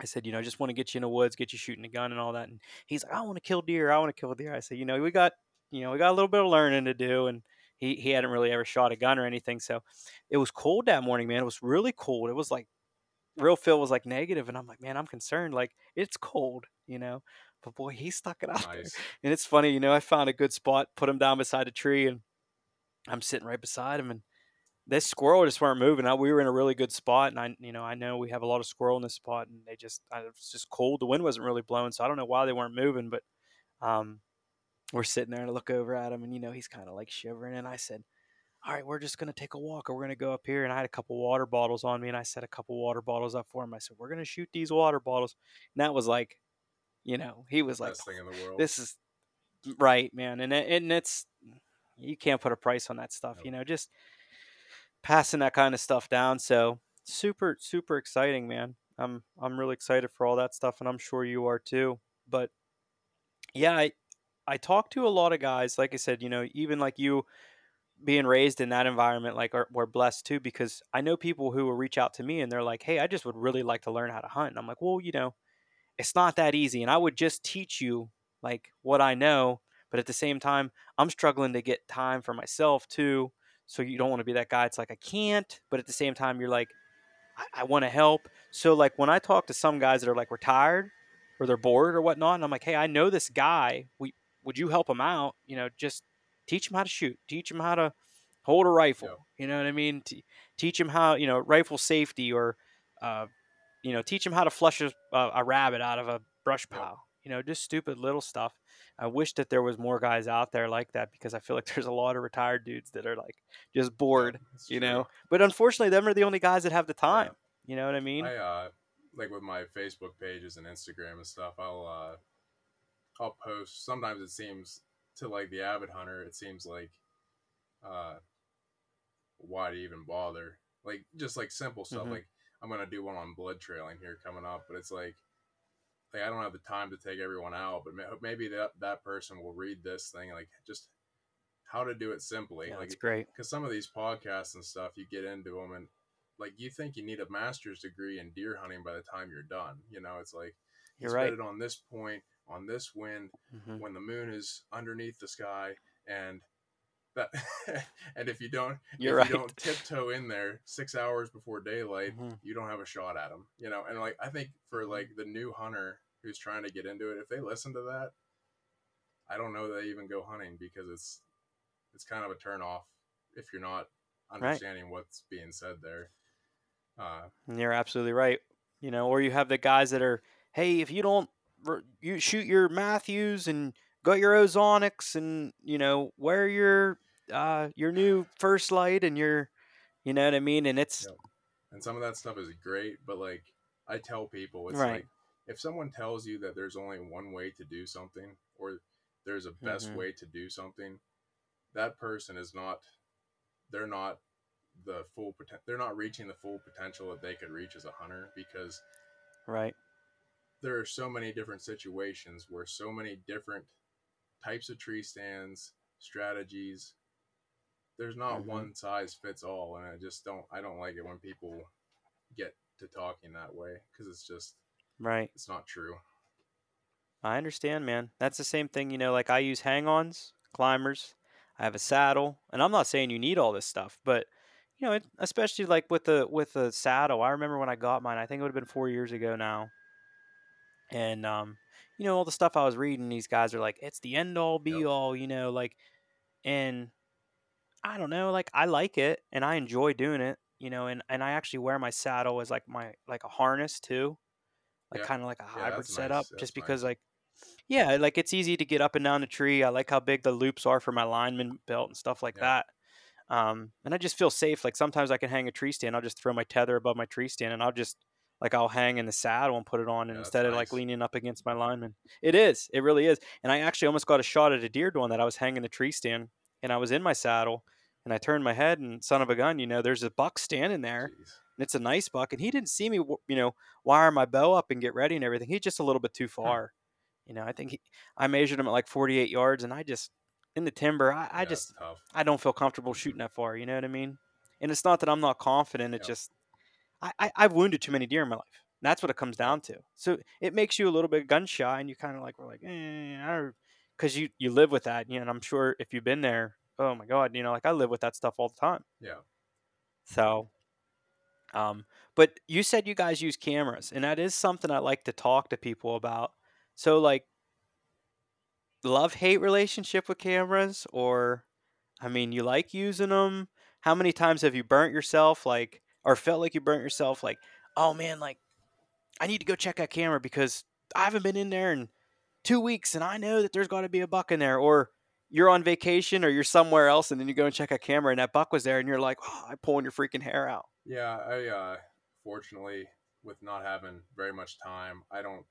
I said, you know, I just want to get you in the woods, get you shooting a gun and all that. And he's like, I want to kill deer. I want to kill deer. I said, you know, we got, you know, we got a little bit of learning to do. And he, he hadn't really ever shot a gun or anything. So it was cold that morning, man. It was really cold. It was like, real feel was like negative, and I'm like, man, I'm concerned. Like it's cold, you know. But boy, he stuck it out there. And it's funny, you know, I found a good spot, put him down beside a tree, and I'm sitting right beside him, and this squirrel just weren't moving. I, we were in a really good spot, and I, you know, I know we have a lot of squirrel in this spot, and they just, I, it was just cold. The wind wasn't really blowing, so I don't know why they weren't moving, but um, we're sitting there and I look over at him, and you know, he's kind of like shivering, and I said. All right, we're just gonna take a walk, or we're gonna go up here. And I had a couple water bottles on me, and I set a couple water bottles up for him. I said, "We're gonna shoot these water bottles," and that was like, you know, he was like, thing in the world. this is right man. And it, and it's you can't put a price on that stuff you know just passing that kind of stuff down. So super super exciting man. I'm i'm really excited for all that stuff and i'm sure you are too. But yeah i i talk to a lot of guys like i said you know even like you being raised in that environment like are, we're blessed too because i know people who will reach out to me and they're like hey i just would really like to learn how to hunt. And i'm like well you know it's not that easy and i would just teach you like what i know but at the same time i'm struggling to get time for myself too so you don't want to be that guy it's like i can't but at the same time you're like i, I want to help. So like when i talk to some guys that are like retired or they're bored or whatnot and i'm like hey i know this guy we would you help him out? You know just teach him how to shoot teach him how to hold a rifle Yep. you know what i mean? T- teach him how you know rifle safety or uh, you know teach him how to flush a, a rabbit out of a brush pile you know just stupid little stuff i wish that there was more guys out there like that because i feel like there's a lot of retired dudes that are like just bored Yeah, you true. know but unfortunately them are the only guys that have the Yeah. time you know what i mean I uh like with my Facebook pages and Instagram and stuff, I'll uh I'll post sometimes it seems to like the avid hunter, it seems like uh why to even bother? Like just like simple stuff Mhm. like I'm gonna do one on blood trailing here coming up, but it's like like I don't have the time to take everyone out, but maybe that that person will read this thing like just how to do it simply. yeah, like that's great because some of these podcasts and stuff, you get into them and like you think you need a master's degree in deer hunting by the time you're done. You know, it's like you're right bedded on this point on this wind Mhm. when the moon is underneath the sky and that and if you don't You're if right. you don't tiptoe in there six hours before daylight Mhm. you don't have a shot at them you know and like i think for like the new hunter who's trying to get into it if they listen to that i don't know they even go hunting because it's it's kind of a turn off if you're not understanding what's being said there uh You're absolutely right. You know, or you have the guys that are, hey, if you don't, you shoot your Mathews and got your Ozonics and you know wear your uh your new First Lite and your, you know what I mean, and it's and some of that stuff is great but like i tell people it's Right. like if someone tells you that there's only one way to do something or there's a best Mhm. way to do something that person is not they're not the full poten- they're not reaching the full potential that they could reach as a hunter because right. there are so many different situations where so many different types of tree stands strategies there's not Mhm. one size fits all and i just don't i don't like it when people get to talking that way because it's just Right. it's not true I understand, man. That's the same thing, you know, like I use hang-ons, climbers. I have a saddle, and I'm not saying you need all this stuff, but you know, it, especially like with the with the saddle. I remember when I got mine. I think it would have been 4 years ago now. And um, you know, all the stuff I was reading, these guys are like, it's the end all be Yep. all, you know, like and I don't know, like I like it and I enjoy doing it, you know, and and I actually wear my saddle as like my like a harness too. Like Yeah. kind of like a hybrid setup nice. just That's because nice. like Yeah, like it's easy to get up and down the tree. I like how big the loops are for my lineman belt and stuff like Yeah. that. Um, and I just feel safe. Like sometimes I can hang a tree stand. I'll just throw my tether above my tree stand, and I'll just like I'll hang in the saddle and put it on, and Yeah, instead of like leaning up against my lineman, it is. It really is. And I actually almost got a shot at a deer doing that. I was hanging the tree stand, and I was in my saddle, and I turned my head, and son of a gun, you know, there's a buck standing there, Jeez. and it's a nice buck, and he didn't see me, you know, wire my bow up and get ready and everything. He's just a little bit too far. You know, I think he, I measured him at like 48 yards, and I just in the timber, I, I just. I don't feel comfortable shooting that far. You know what I mean? And it's not that I'm not confident. It's just I, I I've wounded too many deer in my life. That's what it comes down to. So it makes you a little bit gun shy, and you kind of like we're like, eh, because you you live with that. You know, and I'm sure if you've been there, oh my god, you know, like I live with that stuff all the time. Yeah. So, um, but you said you guys use cameras, and that is something I like to talk to people about. So, like, love hate relationship with cameras, or I mean, you like using them. How many times have you burnt yourself, like, or felt like you burnt yourself, like, oh man, like, I need to go check that camera because I haven't been in there in two weeks, and I know that there's got to be a buck in there, or you're on vacation or you're somewhere else and then you go and check a camera and that buck was there and you're like, oh, I'm pulling your freaking hair out. Yeah, I uh fortunately with not having very much time, I don't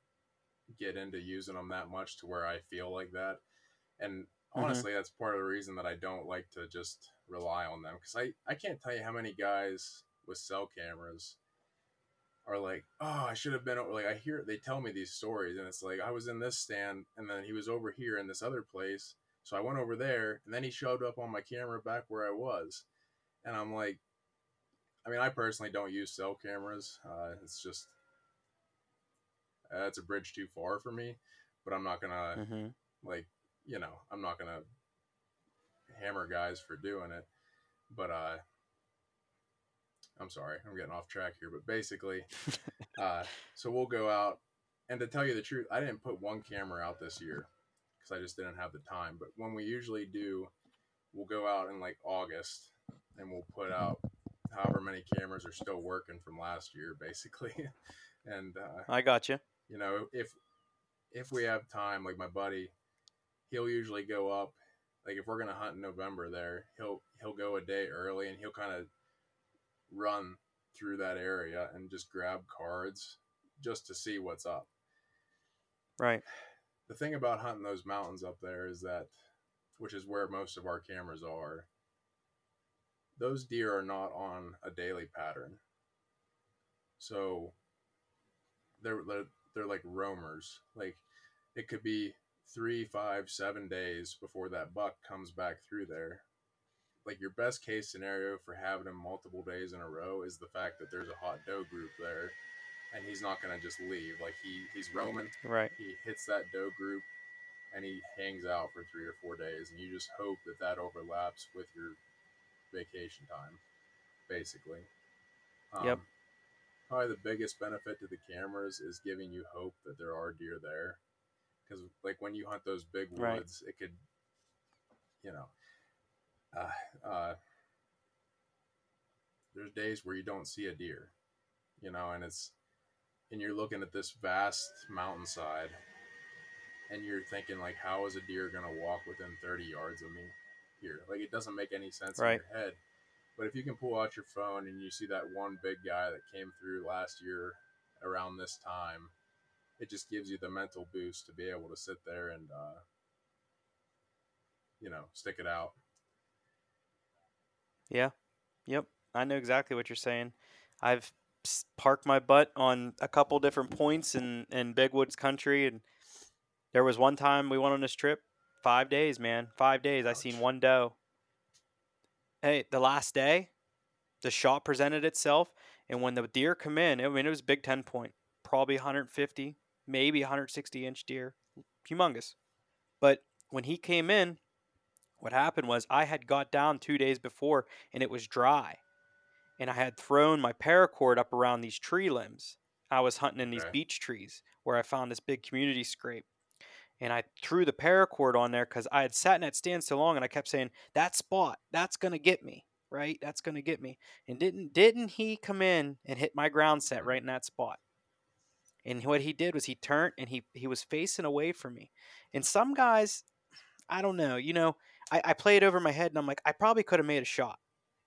get into using them that much to where I feel like that. And Mhm. honestly, that's part of the reason that I don't like to just rely on them cuz I I can't tell you how many guys with cell cameras are like, "Oh, I should have been over. like I hear they tell me these stories and it's like I was in this stand and then he was over here in this other place. So I went over there and then he showed up on my camera back where I was. And I'm like I mean, I personally don't use cell cameras. Uh, it's just that's a bridge too far for me. But I'm not gonna Mm-hmm. like, you know, I'm not gonna hammer guys for doing it. But uh, I'm sorry, I'm getting off track here. But basically, uh, so we'll go out, and to tell you the truth, I didn't put one camera out this year because I just didn't have the time. But when we usually do, we'll go out in like August, and we'll put out however many cameras are still working from last year, basically. and uh, I got you. you know, if if we have time, like my buddy, he'll usually go up. Like if we're gonna hunt in November, there he'll he'll go a day early and he'll kind of run through that area and just grab cards just to see what's up. Right. The thing about hunting those mountains up there is that, which is where most of our cameras are, those deer are not on a daily pattern. So they're they're, they're like roamers. Like it could be three, five, seven days before that buck comes back through there. Like your best case scenario for having him multiple days in a row is the fact that there's a hot doe group there, and he's not gonna just leave. Like he he's roaming. Right. He hits that doe group, and he hangs out for three or four days, and you just hope that that overlaps with your vacation time, basically. Um, Yep. Probably the biggest benefit to the cameras is giving you hope that there are deer there, because like when you hunt those big Right. woods, it could, you know, uh, uh, there's days where you don't see a deer, you know, and it's and you're looking at this vast mountainside and you're thinking like how is a deer going to walk within 30 yards of me here? Like it doesn't make any sense Right. in your head. But if you can pull out your phone and you see that one big guy that came through last year around this time it just gives you the mental boost to be able to sit there and uh, you know stick it out Yeah. Yep. I know exactly what you're saying. I've parked my butt on a couple different points in in Big Woods country, and there was one time we went on this trip. Five days, man. Five days. I seen one doe. Hey, the last day, the shot presented itself, and when the deer come in, I mean, it was Big Ten point, probably 150, maybe 160 inch deer, humongous. But when he came in, what happened was I had got down two days before and it was dry. And I had thrown my paracord up around these tree limbs. I was hunting in these Okay. beech trees where I found this big community scrape. And I threw the paracord on there because I had sat in that stand so long and I kept saying, That spot, that's gonna get me, right? That's gonna get me. And didn't didn't he come in and hit my ground set mm-hmm. right in that spot? And what he did was he turned and he he was facing away from me. And some guys, I don't know, you know, I, I play it over my head and I'm like, I probably could have made a shot.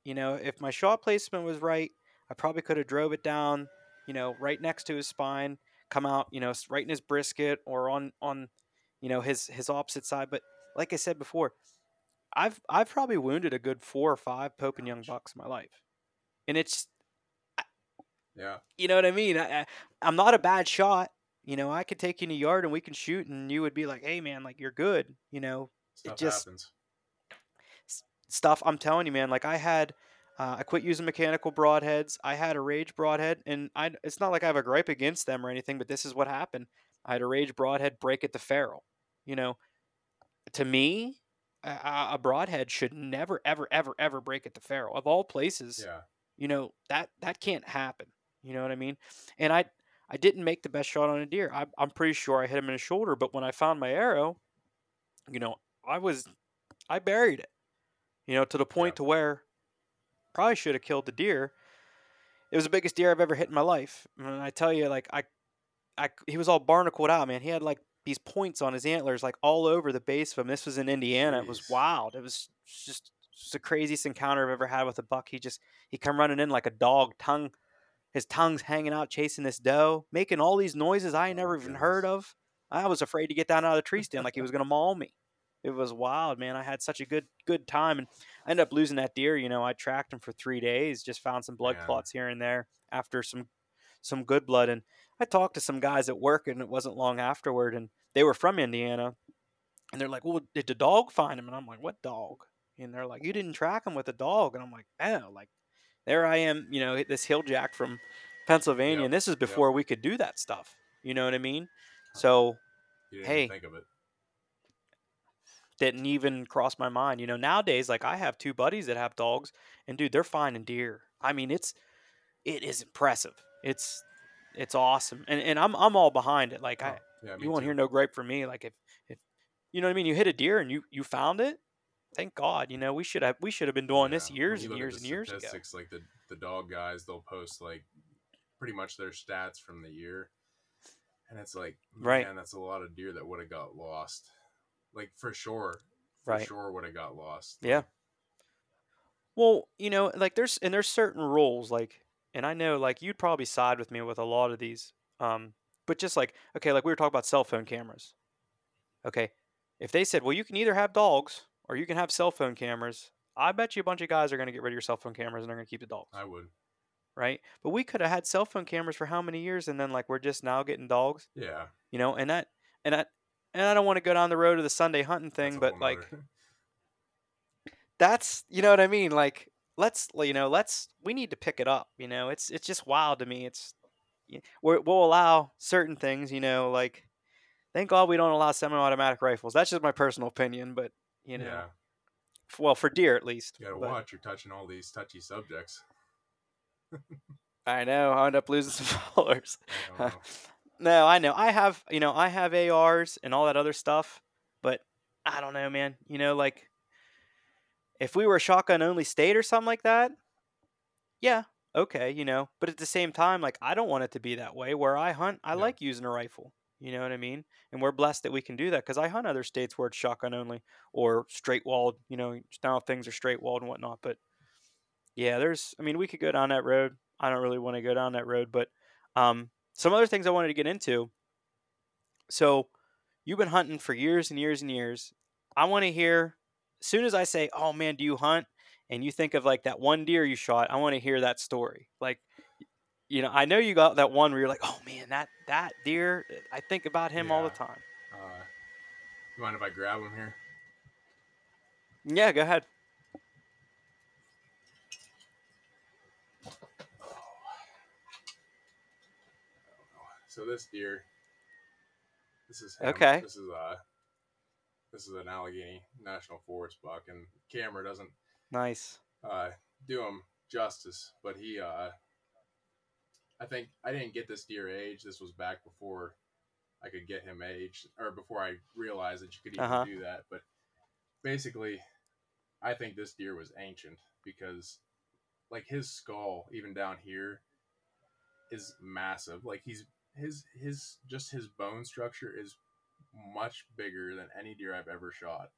You know, if my shot placement was right, I probably could have drove it down, you know, right next to his spine, come out, you know, right in his brisket or on on, you know, his his opposite side. But like I said before, I've I've probably wounded a good four or five Pope and Young bucks in my life, and it's Yeah. you know what I mean. I, I I'm not a bad shot. You know, I could take you in a yard and we can shoot, and you would be like, "Hey, man, like you're good." You know, Stuff just- happens. Stuff. I'm telling you, man. Like I had, uh, I quit using mechanical broadheads. I had a Rage broadhead, and I. It's not like I have a gripe against them or anything, but this is what happened. I had a Rage broadhead break at the ferrule. You know, to me, a, a broadhead should never, ever, ever, ever break at the ferrule. Of all places, Yeah. you know that that can't happen. You know what I mean? And I I didn't make the best shot on a deer. I, I'm pretty sure I hit him in the shoulder, but when I found my arrow, you know, I was I buried it. You know, to the point Yeah. to where probably should have killed the deer. It was the biggest deer I've ever hit in my life. And I tell you, like I, I he was all barnacled out, man. He had like these points on his antlers, like all over the base of him. This was in Indiana. It was wild. It was just, just the craziest encounter I've ever had with a buck. He just he come running in like a dog, tongue, his tongue's hanging out, chasing this doe, making all these noises I Oh, never even heard of. I was afraid to get down out of the tree stand, like he was gonna maul me. It was wild, man. I had such a good good time, and I ended up losing that deer. You know, I tracked him for three days, just found some blood Man. clots here and there after some some good blood. And I talked to some guys at work, and it wasn't long afterward, and they were from Indiana, and they're like, "Well, did the dog find him?" And I'm like, "What dog?" And they're like, "You didn't track him with a dog." And I'm like, "Oh, like there I am, you know, this hill jack from Pennsylvania, Yep, and this is yep. before we could do that stuff. You know what I mean? So Hey. think of it. Didn't even cross my mind. You know, nowadays, like I have two buddies that have dogs, and dude, they're finding deer. I mean, it's it is impressive. It's it's awesome, and and I'm I'm all behind it. Like I, Oh, yeah, you won't too. hear no gripe from me. Like if if you know what I mean, you hit a deer and you you found it. Thank God. You know, we should have we should have been doing this Yeah, when years and years and years ago. Like the the dog guys, they'll post like pretty much their stats from the year, and it's like, Right. man, that's a lot of deer that would have got lost. Like for sure, for Right. sure would have got lost. Yeah. Well, you know, like there's and there's certain rules like and I know like you'd probably side with me with a lot of these. Um but just like okay, like we were talking about cell phone cameras. Okay. If they said, "Well, you can either have dogs or you can have cell phone cameras." I bet you a bunch of guys are going to get rid of your cell phone cameras and they're going to keep the dogs, I would. right? But we could have had cell phone cameras for how many years and then like we're just now getting dogs, Yeah. you know? And that and I and I don't want to go down the road of the Sunday hunting thing, but like that's you know what I mean. Like let's you know let's we need to pick it up. You know, it's it's just wild to me. It's we're, we'll allow certain things. You know, like thank God we don't allow semi-automatic rifles. That's just my personal opinion, but you know, yeah, f- well for deer at least. you gotta but- watch. You're touching all these touchy subjects. I know I end up losing some followers. I don't know. No, I know. I have, you know, I have ARs and all that other stuff, but I don't know, man. You know, like if we were a shotgun only state or something like that, yeah, okay, you know. But at the same time, like I don't want it to be that way. Where I hunt, I Yeah. like using a rifle. You know what I mean? And we're blessed that we can do that because I hunt other states where it's shotgun only or straight walled. You know, now things are straight walled and whatnot. But yeah, there's. I mean, we could go down that road. I don't really want to go down that road, but um, some other things I wanted to get into. So, you've been hunting for years and years and years. I want to hear. As soon as I say, "Oh man, do you hunt?" and you think of like that one deer you shot, I want to hear that story. Like, you know, I know you got that one where you're like, "Oh man, that that deer." I think about him all the time. Uh, you mind if I grab him here? Yeah, go ahead. So this deer, this is him. Okay. This is uh, this is an Allegheny National Forest buck, and camera doesn't Nice. uh, do him justice, but he uh, I think I didn't get this deer age. This was back before I could get him aged, or before I realized that you could even Uh-huh. do that. But basically, I think this deer was ancient because, like, his skull, even down here, is massive. Like he's his his just his bone structure is much bigger than any deer I've ever shot.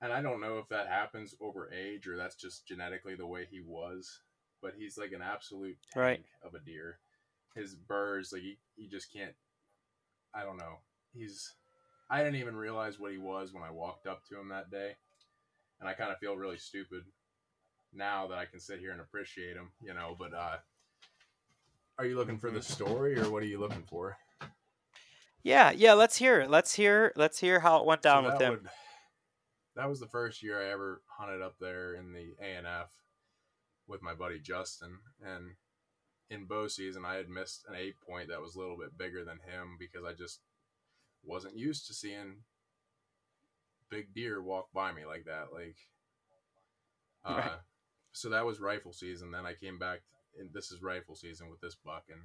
And I don't know if that happens over age or that's just genetically the way he was, but he's like an absolute tank Right. of a deer. His burrs, like he, he just can't I don't know. He's I didn't even realize what he was when I walked up to him that day. And I kind of feel really stupid now that I can sit here and appreciate him, you know, but uh are you looking for the story or what are you looking for? Yeah, yeah. Let's hear it. Let's hear. Let's hear how it went down So with him. would- that was the first year I ever hunted up there in the ANF with my buddy Justin. And in bow season, I had missed an eight point that was a little bit bigger than him because I just wasn't used to seeing big deer walk by me like that. Like, uh, Right. so that was rifle season. Then I came back, and this is rifle season with this buck, and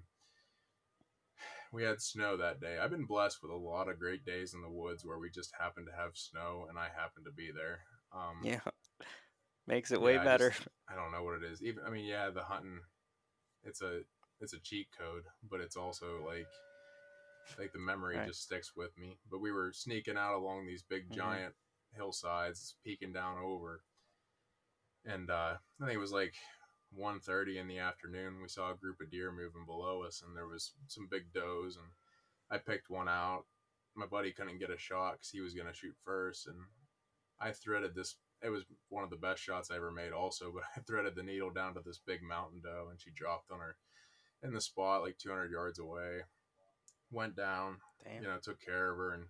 we had snow that day. I've been blessed with a lot of great days in the woods where we just happened to have snow, and I happened to be there. Um, Yeah, makes it way yeah, I better. just- I don't know what it is. Even I mean, yeah, the hunting, it's a it's a cheat code, but it's also like like the memory Right. just sticks with me. But we were sneaking out along these big Mhm. giant hillsides, peeking down over, and uh, I think it was like 1.30 in the afternoon. We saw a group of deer moving below us, and there was some big does, and I picked one out. My buddy couldn't get a shot because he was gonna shoot first, and I threaded this. It was one of the best shots I ever made, also. But I threaded the needle down to this big mountain doe, and she dropped on her in the spot like 200 yards away. Went down, Damn. you know, took care of her and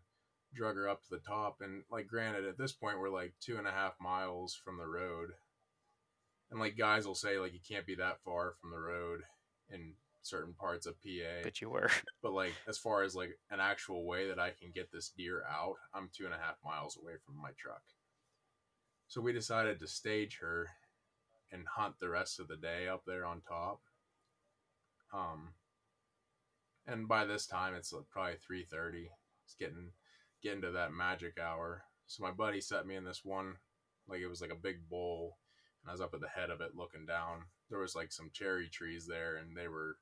drug her up to the top. And like, granted, at this point, we're like two and a half miles from the road, and like guys will say like you can't be that far from the road in certain parts of PA. But you were. But like as far as like an actual way that I can get this deer out, I'm two and a half miles away from my truck. So we decided to stage her and hunt the rest of the day up there on top. Um, and by this time it's like probably three thirty. It's getting getting to that magic hour. So my buddy set me in this one, like it was like a big bowl, and I was up at the head of it looking down. There was like some cherry trees there, and they were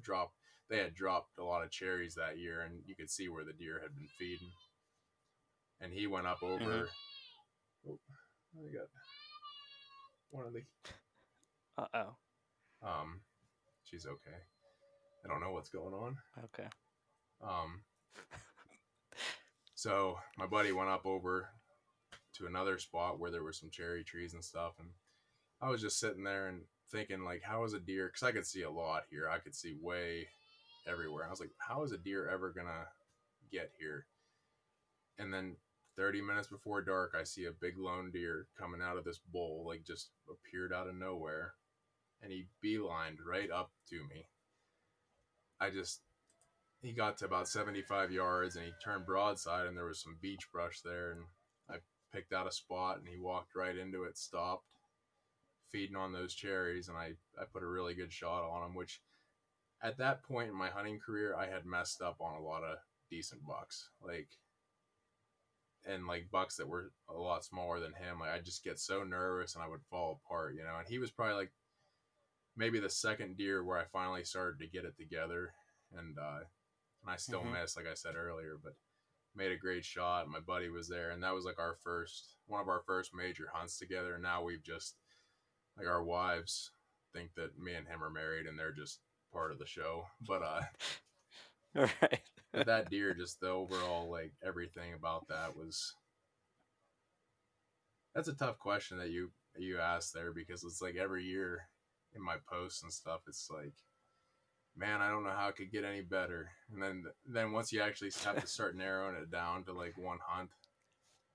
dropped. They had dropped a lot of cherries that year, and you could see where the deer had been feeding. And he went up over. Mhm. Oh, I got one of the Uh oh. um, she's okay. I don't know what's going on. Okay. Um, so my buddy went up over to another spot where there were some cherry trees and stuff, and I was just sitting there and thinking, like, how is a deer? Because I could see a lot here. I could see way everywhere. I was like, how is a deer ever gonna get here? And then 30 minutes before dark, I see a big lone deer coming out of this bowl, like just appeared out of nowhere, and he beelined right up to me. I just he got to about 75 yards and he turned broadside and there was some beech brush there and I picked out a spot and he walked right into it, stopped, feeding on those cherries and I, I put a really good shot on him, which at that point in my hunting career I had messed up on a lot of decent bucks. Like and like bucks that were a lot smaller than him. Like I just get so nervous and I would fall apart, you know. And he was probably like maybe the second deer where I finally started to get it together, and uh, and I still Mhm. missed, like I said earlier, but made a great shot. My buddy was there, and that was like our first one of our first major hunts together. And now we've just like our wives think that me and him are married, and they're just part of the show. But uh, All right. but that deer, just the overall like everything about that was. That's a tough question that you you asked there because it's like every year in my posts and stuff, it's like, man, I don't know how it could get any better. And then then once you actually have to start narrowing it down to like one hunt,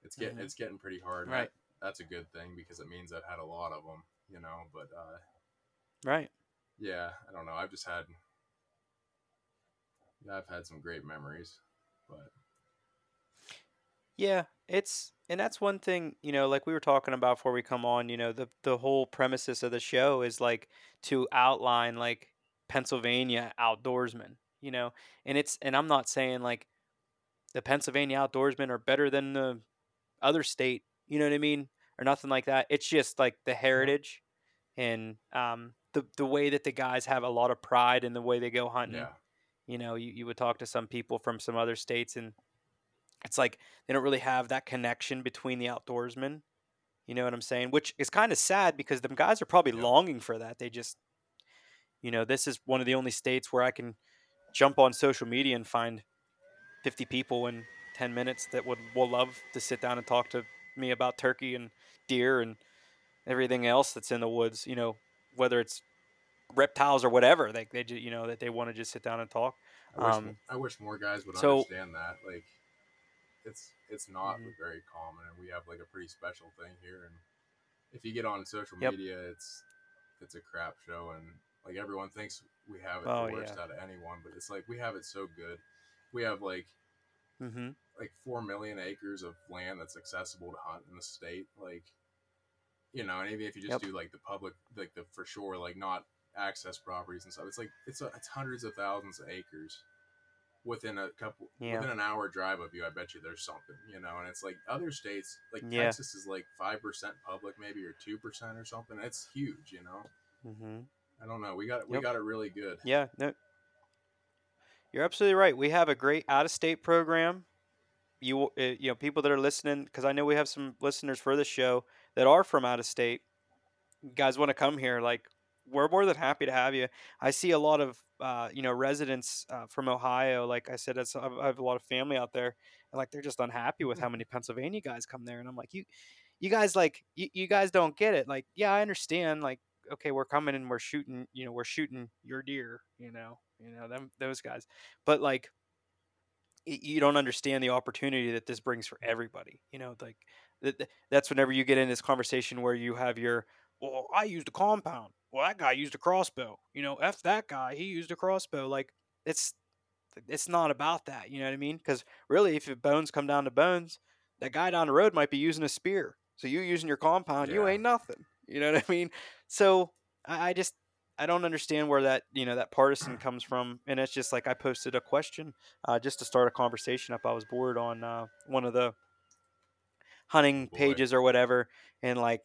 it's getting Mhm. it's getting pretty hard. Right. that- that's a good thing because it means I've had a lot of them, you know. But uh, Right. yeah, I don't know. I've just had yeah, I've had some great memories, but Yeah, it's and that's one thing, you know, like we were talking about before we come on, you know, the the whole premises of the show is like to outline like Pennsylvania outdoorsmen, you know. And it's and I'm not saying like the Pennsylvania outdoorsmen are better than the other state, you know what I mean? Or nothing like that. It's just like the heritage and um the the way that the guys have a lot of pride in the way they go hunting. yeah, You know, you, you would talk to some people from some other states, and it's like they don't really have that connection between the outdoorsmen. You know what I'm saying? Which is kind of sad because them guys are probably Yep. longing for that. They just, you know, this is one of the only states where I can jump on social media and find 50 people in 10 minutes that would will love to sit down and talk to me about turkey and deer and everything else that's in the woods. You know, whether it's reptiles or whatever, they they ju- you know that they want to just sit down and talk. I wish, Um, I wish more guys would so- understand that. Like, it's it's not Mhm. very common, and we have like a pretty special thing here. And if you get on social Yep. media, it's it's a crap show, and like everyone thinks we have it Oh, the worst yeah. out of anyone, but it's like we have it so good. We have like hmm like four million acres of land that's accessible to hunt in the state. Like, you know, and even if you just Yep. do like the public, like the for sure, like not access properties and stuff, it's like it's it's hundreds of thousands of acres within a couple Yeah. within an hour drive of you. I bet you there's something, you know. And it's like other states, like Yeah. Texas is like five percent public, maybe or two percent or something. It's huge, you know. hmm I don't know. We got we Yep. got it really good. Yeah, no, you're absolutely right. We have a great out-of-state program. You, uh, you know, people that are listening, because I know we have some listeners for this show that are from out of state. You guys want to come here? Like, we're more than happy to have you. I see a lot of, uh, you know, residents uh, from Ohio. Like I said, I have I have a lot of family out there, and like they're just unhappy with how many Pennsylvania guys come there. And I'm like, you, you guys like, you, you guys don't get it. Like, yeah, I understand. Like, okay, we're coming and we're shooting, you know, we're shooting your deer, you know, you know them those guys, but like you don't understand the opportunity that this brings for everybody. You know, like th- th- that's whenever you get in this conversation where you have your, well, I used a compound. Well, that guy used a crossbow. You know, f that guy, he used a crossbow. Like it's it's not about that. You know what I mean? Because really, if bones come down to bones, that guy down the road might be using a spear. So you using your compound, you ain't nothing. You know what I mean? So I, I just I don't understand where that you know that partisan comes from, and it's just like I posted a question uh, just to start a conversation up. I was bored on uh, one of the hunting boy. pages or whatever, and like,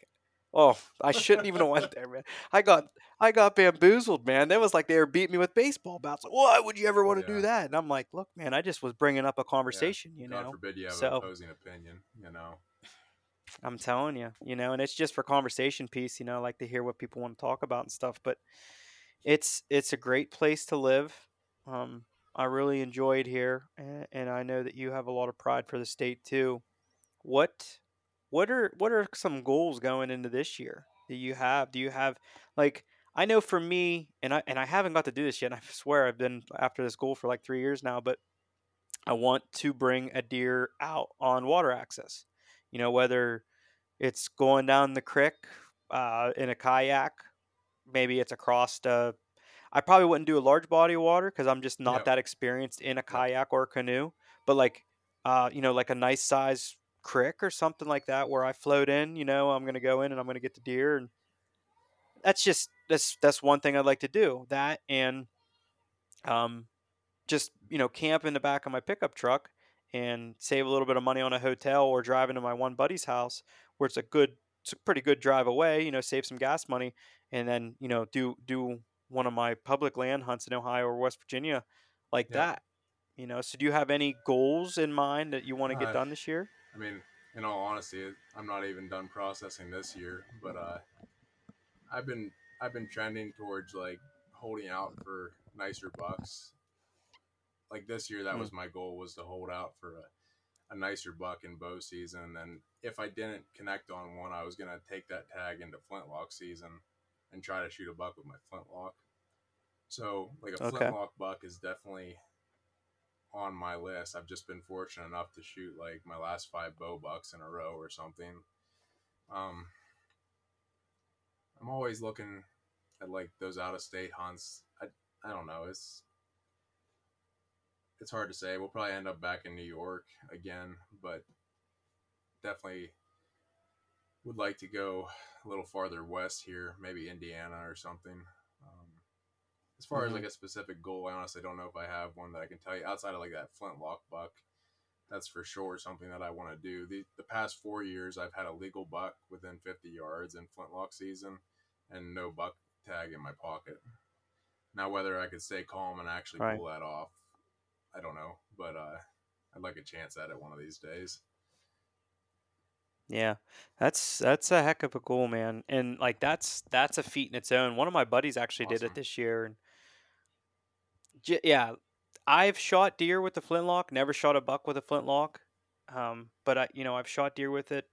oh, I shouldn't even have went there, man. I got I got bamboozled, man. That was like they were beating me with baseball bats. Like, why would you ever want to Yeah. do that? And I'm like, look, man, I just was bringing up a conversation, you God know. forbid you have So- an opposing opinion, you know. I'm telling you, you know, and it's just for conversation piece, you know, like to hear what people want to talk about and stuff. But it's it's a great place to live. Um, I really enjoyed here, and, and I know that you have a lot of pride for the state too. What what are what are some goals going into this year that you have? Do you have like I know for me, and I and I haven't got to do this yet. And I swear I've been after this goal for like three years now, but I want to bring a deer out on water access. You know, whether it's going down the creek uh, in a kayak, maybe it's across the. I probably wouldn't do a large body of water because I'm just not that experienced in a kayak or a canoe. But like, uh, you know, like a nice size creek or something like that where I float in. You know, I'm gonna go in and I'm gonna get the deer, and that's just that's that's one thing I'd like to do. That and um, just you know camp in the back of my pickup truck and save a little bit of money on a hotel or driving to my one buddy's house where it's a good it's a pretty good drive away you know save some gas money and then you know do do one of my public land hunts in ohio or west virginia like Yeah. that you know so do you have any goals in mind that you want to get Uh, done this year I mean, in all honesty, I'm not even done processing this year, but uh, I've been I've been trending towards like holding out for nicer bucks. Like this year, that Hmm. was my goal was to hold out for a, a nicer buck in bow season, and if I didn't connect on one, I was gonna take that tag into flintlock season and try to shoot a buck with my flintlock. So, like a Okay. flintlock buck is definitely on my list. I've just been fortunate enough to shoot like my last five bow bucks in a row or something. Um, I'm always looking at like those out of state hunts. I I don't know. It's it's hard to say. We'll probably end up back in New York again, but definitely would like to go a little farther west here, maybe Indiana or something. Um, as far as Mhm. like a specific goal, I honestly don't know if I have one that I can tell you outside of like that flintlock buck. That's for sure something that I want to do. The the past four years, I've had a legal buck within 50 yards in flintlock season, and no buck tag in my pocket. Now, whether I could stay calm and actually Right. pull that off, I don't know. But uh, I'd like a chance at it one of these days. Yeah, that's that's a heck of a goal, man. And like that's that's a feat in its own. One of my buddies actually did it this year, and j- yeah, I've shot deer with the flintlock. Never shot a buck with a flintlock, um, but I, you know, I've shot deer with it.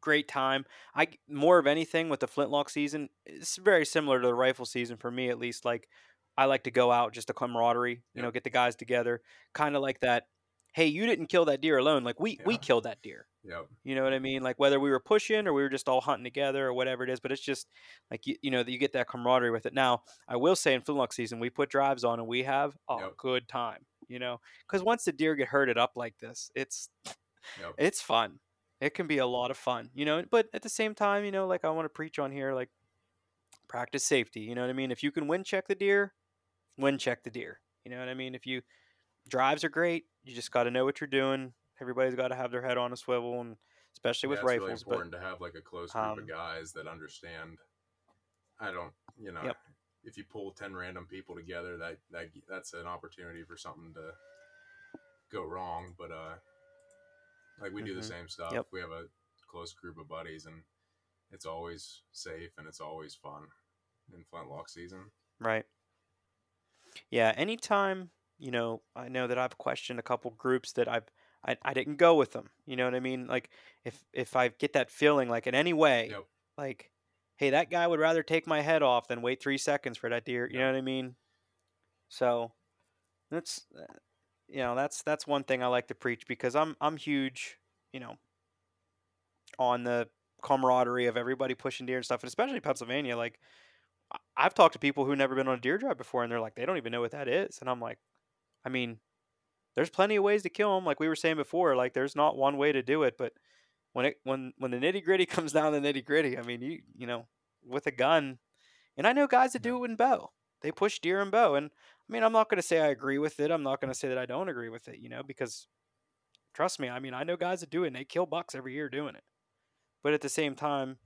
Great time. I more of anything with the flintlock season. It's very similar to the rifle season for me, at least. Like I like to go out just a camaraderie. You know, get the guys together, kind of like that. Hey, you didn't kill that deer alone. Like we we killed that deer. Yep. You know what I mean? Like whether we were pushing or we were just all hunting together or whatever it is, but it's just like you, you know that you get that camaraderie with it. Now, I will say in flintlock season, we put drives on and we have a Yep. good time. You know, because once the deer get herded up like this, it's Yep. it's fun. It can be a lot of fun. You know, but at the same time, you know, like I want to preach on here, like practice safety. You know what I mean? If you can wind check the deer, wind check the deer. You know what I mean? If you drives are great, you just got to know what you're doing. Everybody's got to have their head on a swivel, and especially with yeah, it's really rifles. but important to have like a close group um, of guys that understand. I don't, you know, Yep. if you pull ten random people together, that that that's an opportunity for something to go wrong. But uh, like we do the Mhm. same stuff. Yep. We have a close group of buddies, and it's always safe and it's always fun in flintlock season. Right. Yeah. Anytime, you know, I know that I've questioned a couple groups that I've I, I didn't go with them. You know what I mean? Like if if I get that feeling like in any way, Yep. like, hey, that guy would rather take my head off than wait three seconds for that deer. You Yeah. know what I mean? So that's uh, you know that's that's one thing I like to preach because I'm I'm huge, you know, on the camaraderie of everybody pushing deer and stuff, and especially Pennsylvania. Like I've talked to people who've never been on a deer drive before, and they're like, they don't even know what that is. And I'm like, I mean, there's plenty of ways to kill them. Like we were saying before, like there's not one way to do it, but when it when when the nitty gritty comes down to the nitty gritty, I mean, you you know, with a gun, and I know guys that do it in bow. They push deer and bow, and I mean, I'm not going to say I agree with it. I'm not going to say that I don't agree with it, you know, because trust me, I mean, I know guys that do it, and they kill bucks every year doing it. But at the same time,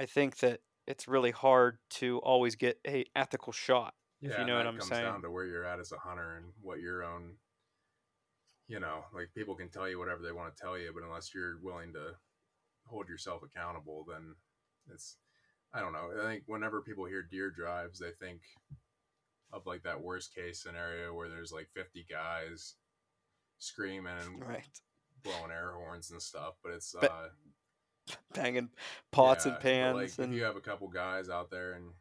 I think that it's really hard to always get a ethical shot. If you know what I'm comes saying. down to where you're at as a hunter and what your own, you know, like people can tell you whatever they want to tell you, but unless you're willing to hold yourself accountable, then it's, I don't know. I think whenever people hear deer drives, they think of like that worst case scenario where there's like 50 guys screaming and Right. blowing air horns and stuff, but it's, But uh, Banging pots yeah, and pans like and if you have a couple guys out there and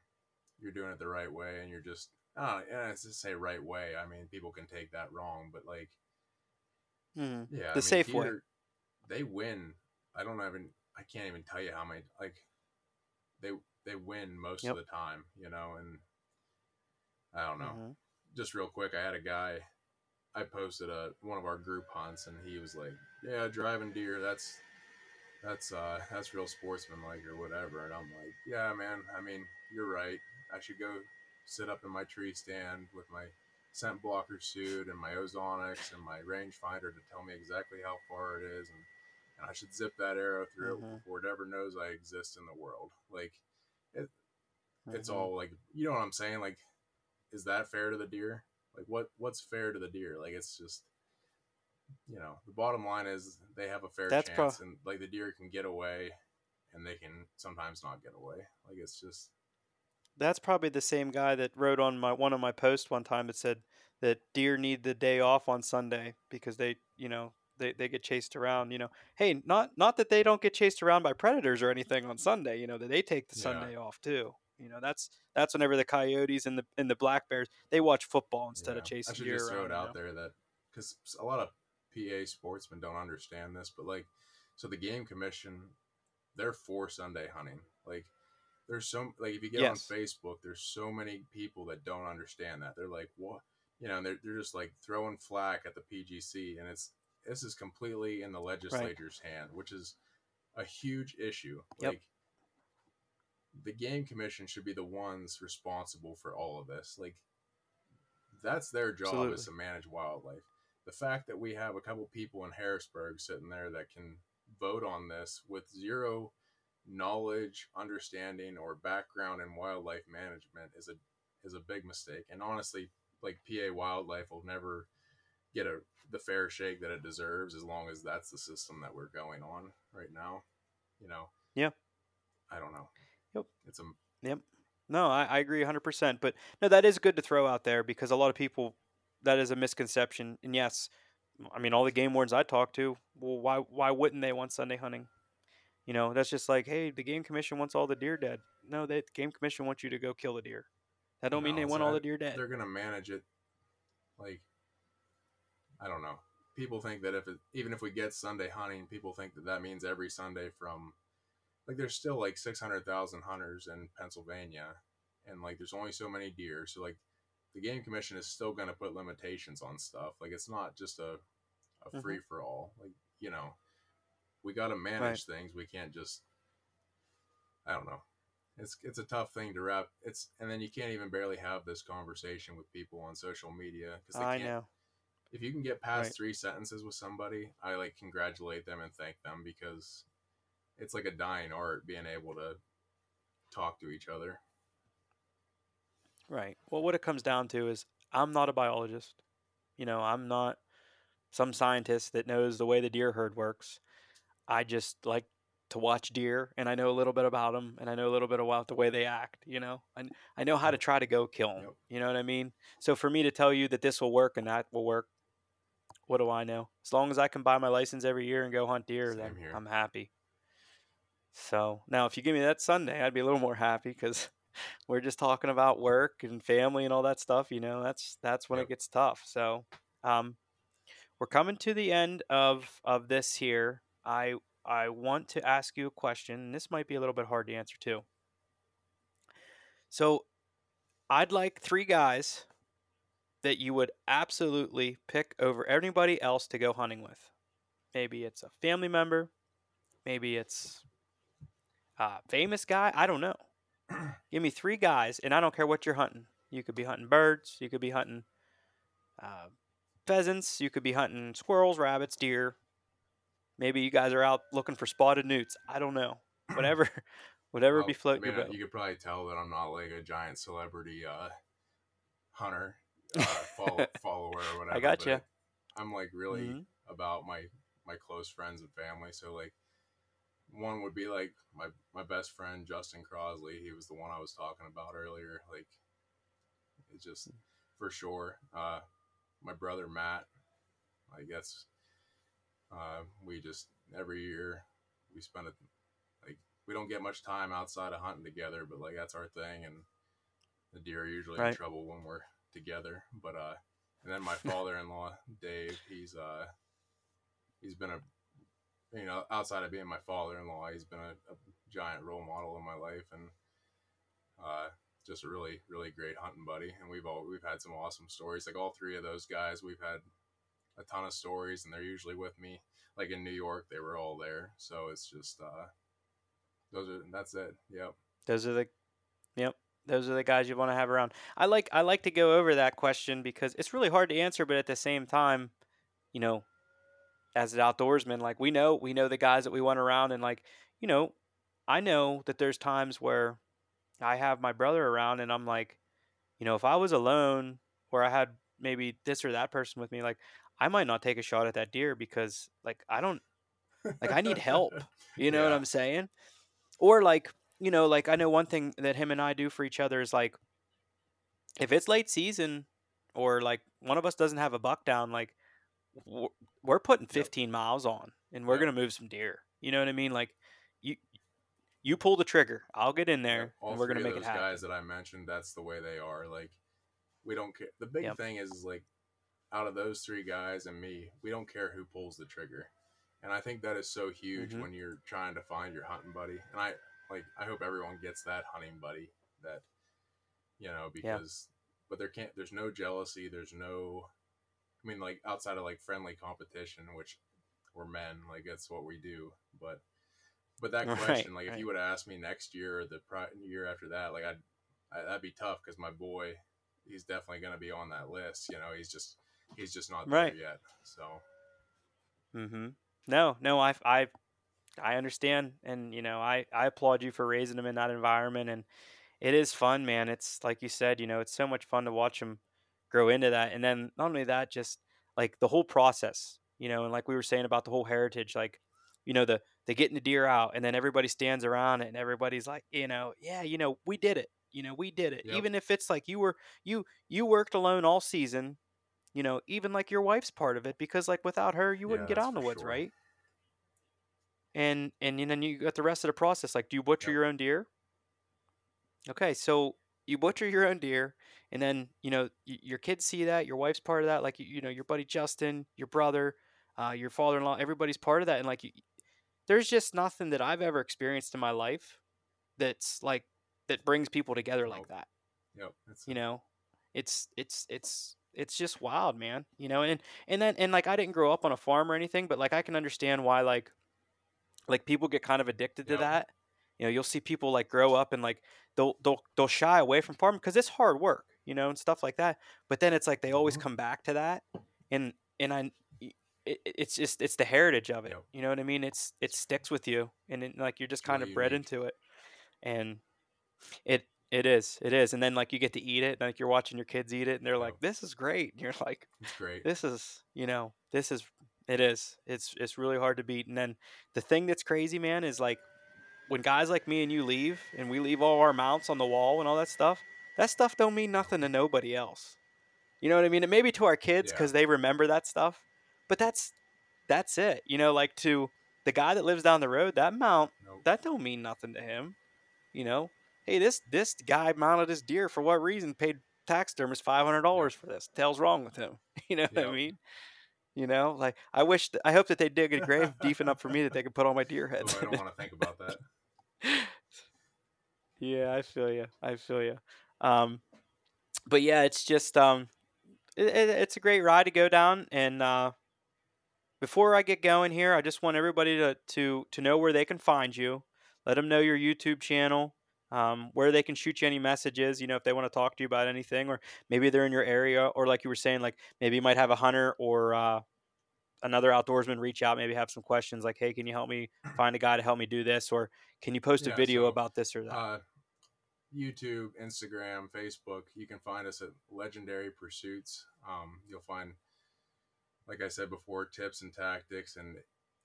you're doing it the right way and you're just oh yeah, it's just say right way. I mean, people can take that wrong, but like Mhm. yeah, I The mean, safe way. They win. I don't even. I can't even tell you how many. Like they they win most Yep. of the time, you know. And I don't know. Mhm. Just real quick, I had a guy. I posted a one of our group hunts, and he was like, "Yeah, driving deer. That's that's uh that's real sportsmanlike or whatever." And I'm like, "Yeah, man. I mean, you're right. I should go sit up in my tree stand with my scent blocker suit and my ozonics and my rangefinder to tell me exactly how far it is and, and I should zip that arrow through Mhm. it before it ever knows I exist in the world. Like it, it's Mhm. all like you know what I'm saying? Like, is that fair to the deer? Like what what's fair to the deer? Like it's just you know, the bottom line is they have a fair That's pro- chance and like the deer can get away and they can sometimes not get away. Like it's just That's probably the same guy that wrote on my one of my posts one time that said that deer need the day off on Sunday because they, you know, they, they get chased around, you know. Hey, not not that they don't get chased around by predators or anything on Sunday, you know, that they take the Yeah. Sunday off too. You know, that's that's whenever the coyotes and the and the black bears they watch football instead of Yeah. chasing I should deer just throw around. it you out know? there that because a lot of PA sportsmen don't understand this, but like, so the game commission, they're for Sunday hunting. Like, there's so like if you get Yes. on Facebook, there's so many people that don't understand that. They're like, what? You know, and they're they're just like throwing flack at the PGC, and it's this is completely in the legislature's hand, which is a huge issue. Yep. Like the game commission should be the ones responsible for all of this. Like that's their job is to manage wildlife. The fact that we have a couple people in Harrisburg sitting there that can vote on this with zero knowledge, understanding, or background in wildlife management is a is a big mistake. And honestly, like PA wildlife will never get a the fair shake that it deserves as long as that's the system that we're going on right now. You know. Yeah. I don't know. Yep. It's a Yep. No, I, I agree 100%. But no, that is good to throw out there because a lot of people, that is a misconception. And yes, I mean, all the game wardens I talk to, well, why, why wouldn't they want Sunday hunting? You know, that's just like, hey, the game commission wants all the deer dead. No, the game commission wants you to go kill the deer. That don't mean they want all the deer dead. they're gonna manage it like I don't know. People think that if it, even if we get Sunday hunting, people think that that means every Sunday from like there's still like six hundred thousand hunters in Pennsylvania, and like there's only so many deer. So like the game commission is still gonna put limitations on stuff. Like it's not just a a Mhm. free for all. Like you know, we got to manage things. We can't just I don't know it's it's a tough thing to wrap. It's and then you can't even barely have this conversation with people on social media because I can't. know. If you can get past Right. three sentences with somebody, I like congratulate them and thank them because it's like a dying art being able to talk to each other. Right. Well, what it comes down to is I'm not a biologist. You know, I'm not some scientist that knows the way the deer herd works. I just like to watch deer and I know a little bit about them and I know a little bit about the way they act, you know. And I know how to try to go kill them. Yep. You know what I mean? So for me to tell you that this will work and that will work, what do I know? As long as I can buy my license every year and go hunt deer, Same then here. I'm happy. So now, if you give me that Sunday, I'd be a little more happy because we're just talking about work and family and all that stuff. You know, that's that's when Yep. it gets tough. So, um, we're coming to the end of of this here. I I want to ask you a question, this might be a little bit hard to answer too. So, I'd like three guys that you would absolutely pick over anybody else to go hunting with. Maybe it's a family member, maybe it's a famous guy. I don't know. Give me three guys, and I don't care what you're hunting. You could be hunting birds, you could be hunting uh, pheasants, you could be hunting squirrels, rabbits, deer. Maybe you guys are out looking for spotted newts. I don't know. Whatever, whatever Well, be floating your boat. You could probably tell that I'm not like a giant celebrity uh, hunter, uh, follow, follower or whatever. I got gotcha. I'm like really Mhm. about my my close friends and family. So like one would be like my my best friend Justin Crosley. He was the one I was talking about earlier. Like it's just for sure. Uh, my brother Matt. I guess uh, we just every year we spend it like we don't get much time outside of hunting together, but like that's our thing and the deer are usually in trouble when we're together. But uh and then my father in law, Dave, he's uh he's been a you know, outside of being my father in law, he's been a, a giant role model in my life and uh just a really, really great hunting buddy. And we've all we've had some awesome stories. Like all three of those guys, we've had a ton of stories and they're usually with me. Like in New York, they were all there. So it's just uh those are that's it. Yep. Those are the, yep. Those are the guys you want to have around. I like I like to go over that question because it's really hard to answer, but at the same time, you know, as an outdoorsman, like we know we know the guys that we went around, and like you know, I know that there's times where I have my brother around, and I'm like, you know, if I was alone or I had maybe this or that person with me, like I might not take a shot at that deer because like I don't like I need help. You know what I'm saying? Or like, you know, like I know one thing that him and I do for each other is like if it's late season or like one of us doesn't have a buck down, like we're putting 15 miles on and we're going to move some deer. You know what I mean? Like you you pull the trigger. I'll get in there and we're going to make it those happen. guys that I mentioned, that's the way they are. Like we don't care. The big Yep. thing is like out of those three guys and me, we don't care who pulls the trigger. And I think that is so huge Mhm. when you're trying to find your hunting buddy. And I like I hope everyone gets that hunting buddy that you know because but there can't there's no jealousy, there's no I mean like outside of like friendly competition which we're men, like that's what we do, but but that Right, question, like if you would have asked me next year or the pri- year after that, like I'd I, that'd be tough because my boy, he's definitely going to be on that list. You know, he's just he's just not Right. there yet. So Mm-hmm. No, no, I, I, I understand, and you know, I, I applaud you for raising him in that environment, and it is fun, man. It's like you said, you know, it's so much fun to watch them grow into that. And then not only that, just like the whole process, you know, and like we were saying about the whole heritage, like, you know, the they getting the deer out and then everybody stands around it and everybody's like, you know, yeah, you know, we did it. You know, we did it. Yep. Even if it's like you were you you worked alone all season, you know, even like your wife's part of it because like without her you wouldn't Yeah, get out in the woods, sure. right? And and then you got the rest of the process. Like, do you butcher Yep. your own deer? Okay, so you butcher your own deer, and then you know y- your kids see that, your wife's part of that, like you, you know your buddy Justin, your brother, uh, your father-in-law, everybody's part of that, and like you, there's just nothing that I've ever experienced in my life that's like that brings people together like that. Yep. You know, it's it's it's it's just wild, man. You know, and and then and like I didn't grow up on a farm or anything, but like I can understand why like like people get kind of addicted to that. You know, you'll see people like grow up and like they'll they'll they'll shy away from farming because it's hard work, you know, and stuff like that. But then it's like they always Mhm. come back to that, and and I, it, it's just it's the heritage of it. Yep. You know what I mean? It's it sticks with you, and it, like you're just kind really of bred unique. into it, and it it is it is, and then like you get to eat it, and like you're watching your kids eat it, and they're Yep. like, "This is great," and you're like, It's great. this is you know this is it is it's it's really hard to beat and then the thing that's crazy man is like when guys like me and you leave and we leave all our mounts on the wall and all that stuff that stuff don't mean nothing to nobody else you know what i mean and maybe to our kids Yeah. because they remember that stuff but that's that's it you know like to the guy that lives down the road that mount Nope. that don't mean nothing to him you know hey this this guy mounted his deer for what reason paid taxidermist $500 for this the hell's wrong with him you know what i mean you know, like I wish, th- I hope that they dig a grave deep enough for me that they could put all my deer heads. I don't want to think about that. yeah, I feel you. I feel you. Um, but yeah, it's just um, it, it, it's a great ride to go down. And uh, before I get going here, I just want everybody to to to know where they can find you. Let them know your YouTube channel. Um, where they can shoot you any messages, you know, if they want to talk to you about anything, or maybe they're in your area, or like you were saying, like maybe you might have a hunter or uh, another outdoorsman reach out, maybe have some questions like, hey, can you help me find a guy to help me do this? Or can you post a video so, about this or that? Uh, YouTube, Instagram, Facebook. You can find us at Legendary Pursuits. Um, you'll find, like I said before, tips and tactics. And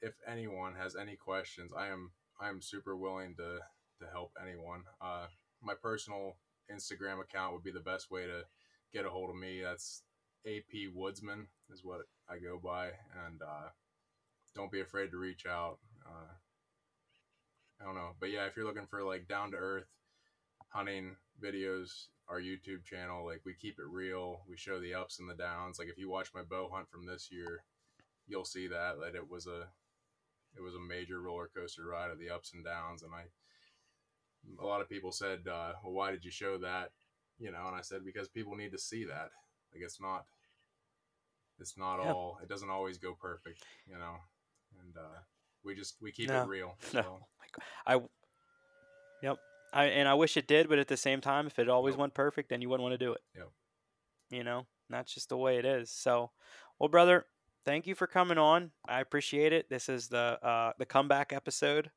if anyone has any questions, I am I am super willing to to help anyone. Uh, my personal Instagram account would be the best way to get a hold of me. That's AP Woodsman is what I go by, and uh, don't be afraid to reach out. Uh, I don't know, but yeah, if you're looking for like down to earth hunting videos, our YouTube channel, like we keep it real. We show the ups and the downs. Like if you watch my bow hunt from this year, you'll see that that it was a it was a major roller coaster ride of the ups and downs. And I, a lot of people said, uh, "Well, why did you show that?" You know, and I said because people need to see that. Like it's not, it's not Yeah. all. It doesn't always go perfect. You know, and uh, we just we keep No. it real. No. So, I, yep. I and I wish it did, but at the same time, if it always went perfect, then you wouldn't want to do it. Yep. You know, that's just the way it is. So, well, brother, thank you for coming on. I appreciate it. This is the uh, the comeback episode.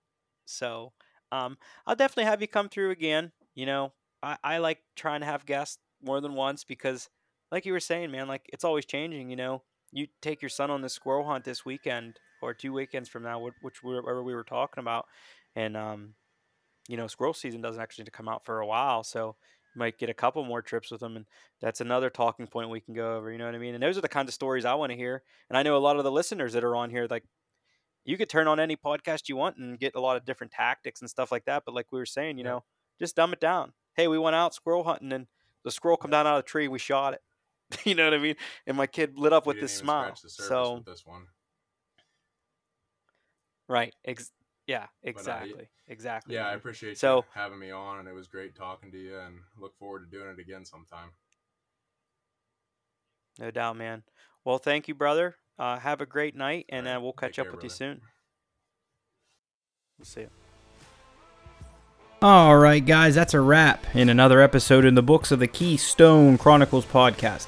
So, um, I'll definitely have you come through again. You know, I, I like trying to have guests more than once because, like you were saying, man, like it's always changing. You know, you take your son on the squirrel hunt this weekend or two weekends from now, which we were, we were talking about, and um, you know, squirrel season doesn't actually come out for a while, so you might get a couple more trips with them, and that's another talking point we can go over. You know what I mean? And those are the kinds of stories I want to hear. And I know a lot of the listeners that are on here, like you could turn on any podcast you want and get a lot of different tactics and stuff like that. But like we were saying, you Yeah. know, just dumb it down. Hey, we went out squirrel hunting, and the squirrel come down out of the tree. We shot it. you know what I mean? And my kid lit up we with this smile. So this one. right, ex- yeah, exactly, exactly. Yeah, I man. appreciate So- you having me on, and it was great talking to you. And look forward to doing it again sometime. No doubt, man. Well, thank you, brother. Uh, have a great night, and All uh, we'll take catch up care, with you soon. We'll see you. All right, guys, that's a wrap in another episode in the books of the Keystone Chronicles podcast.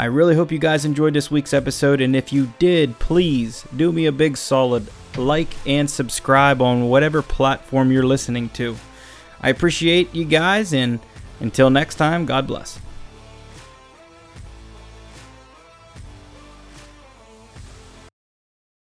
I really hope you guys enjoyed this week's episode, and if you did, please do me a big solid like and subscribe on whatever platform you're listening to. I appreciate you guys, and until next time, God bless.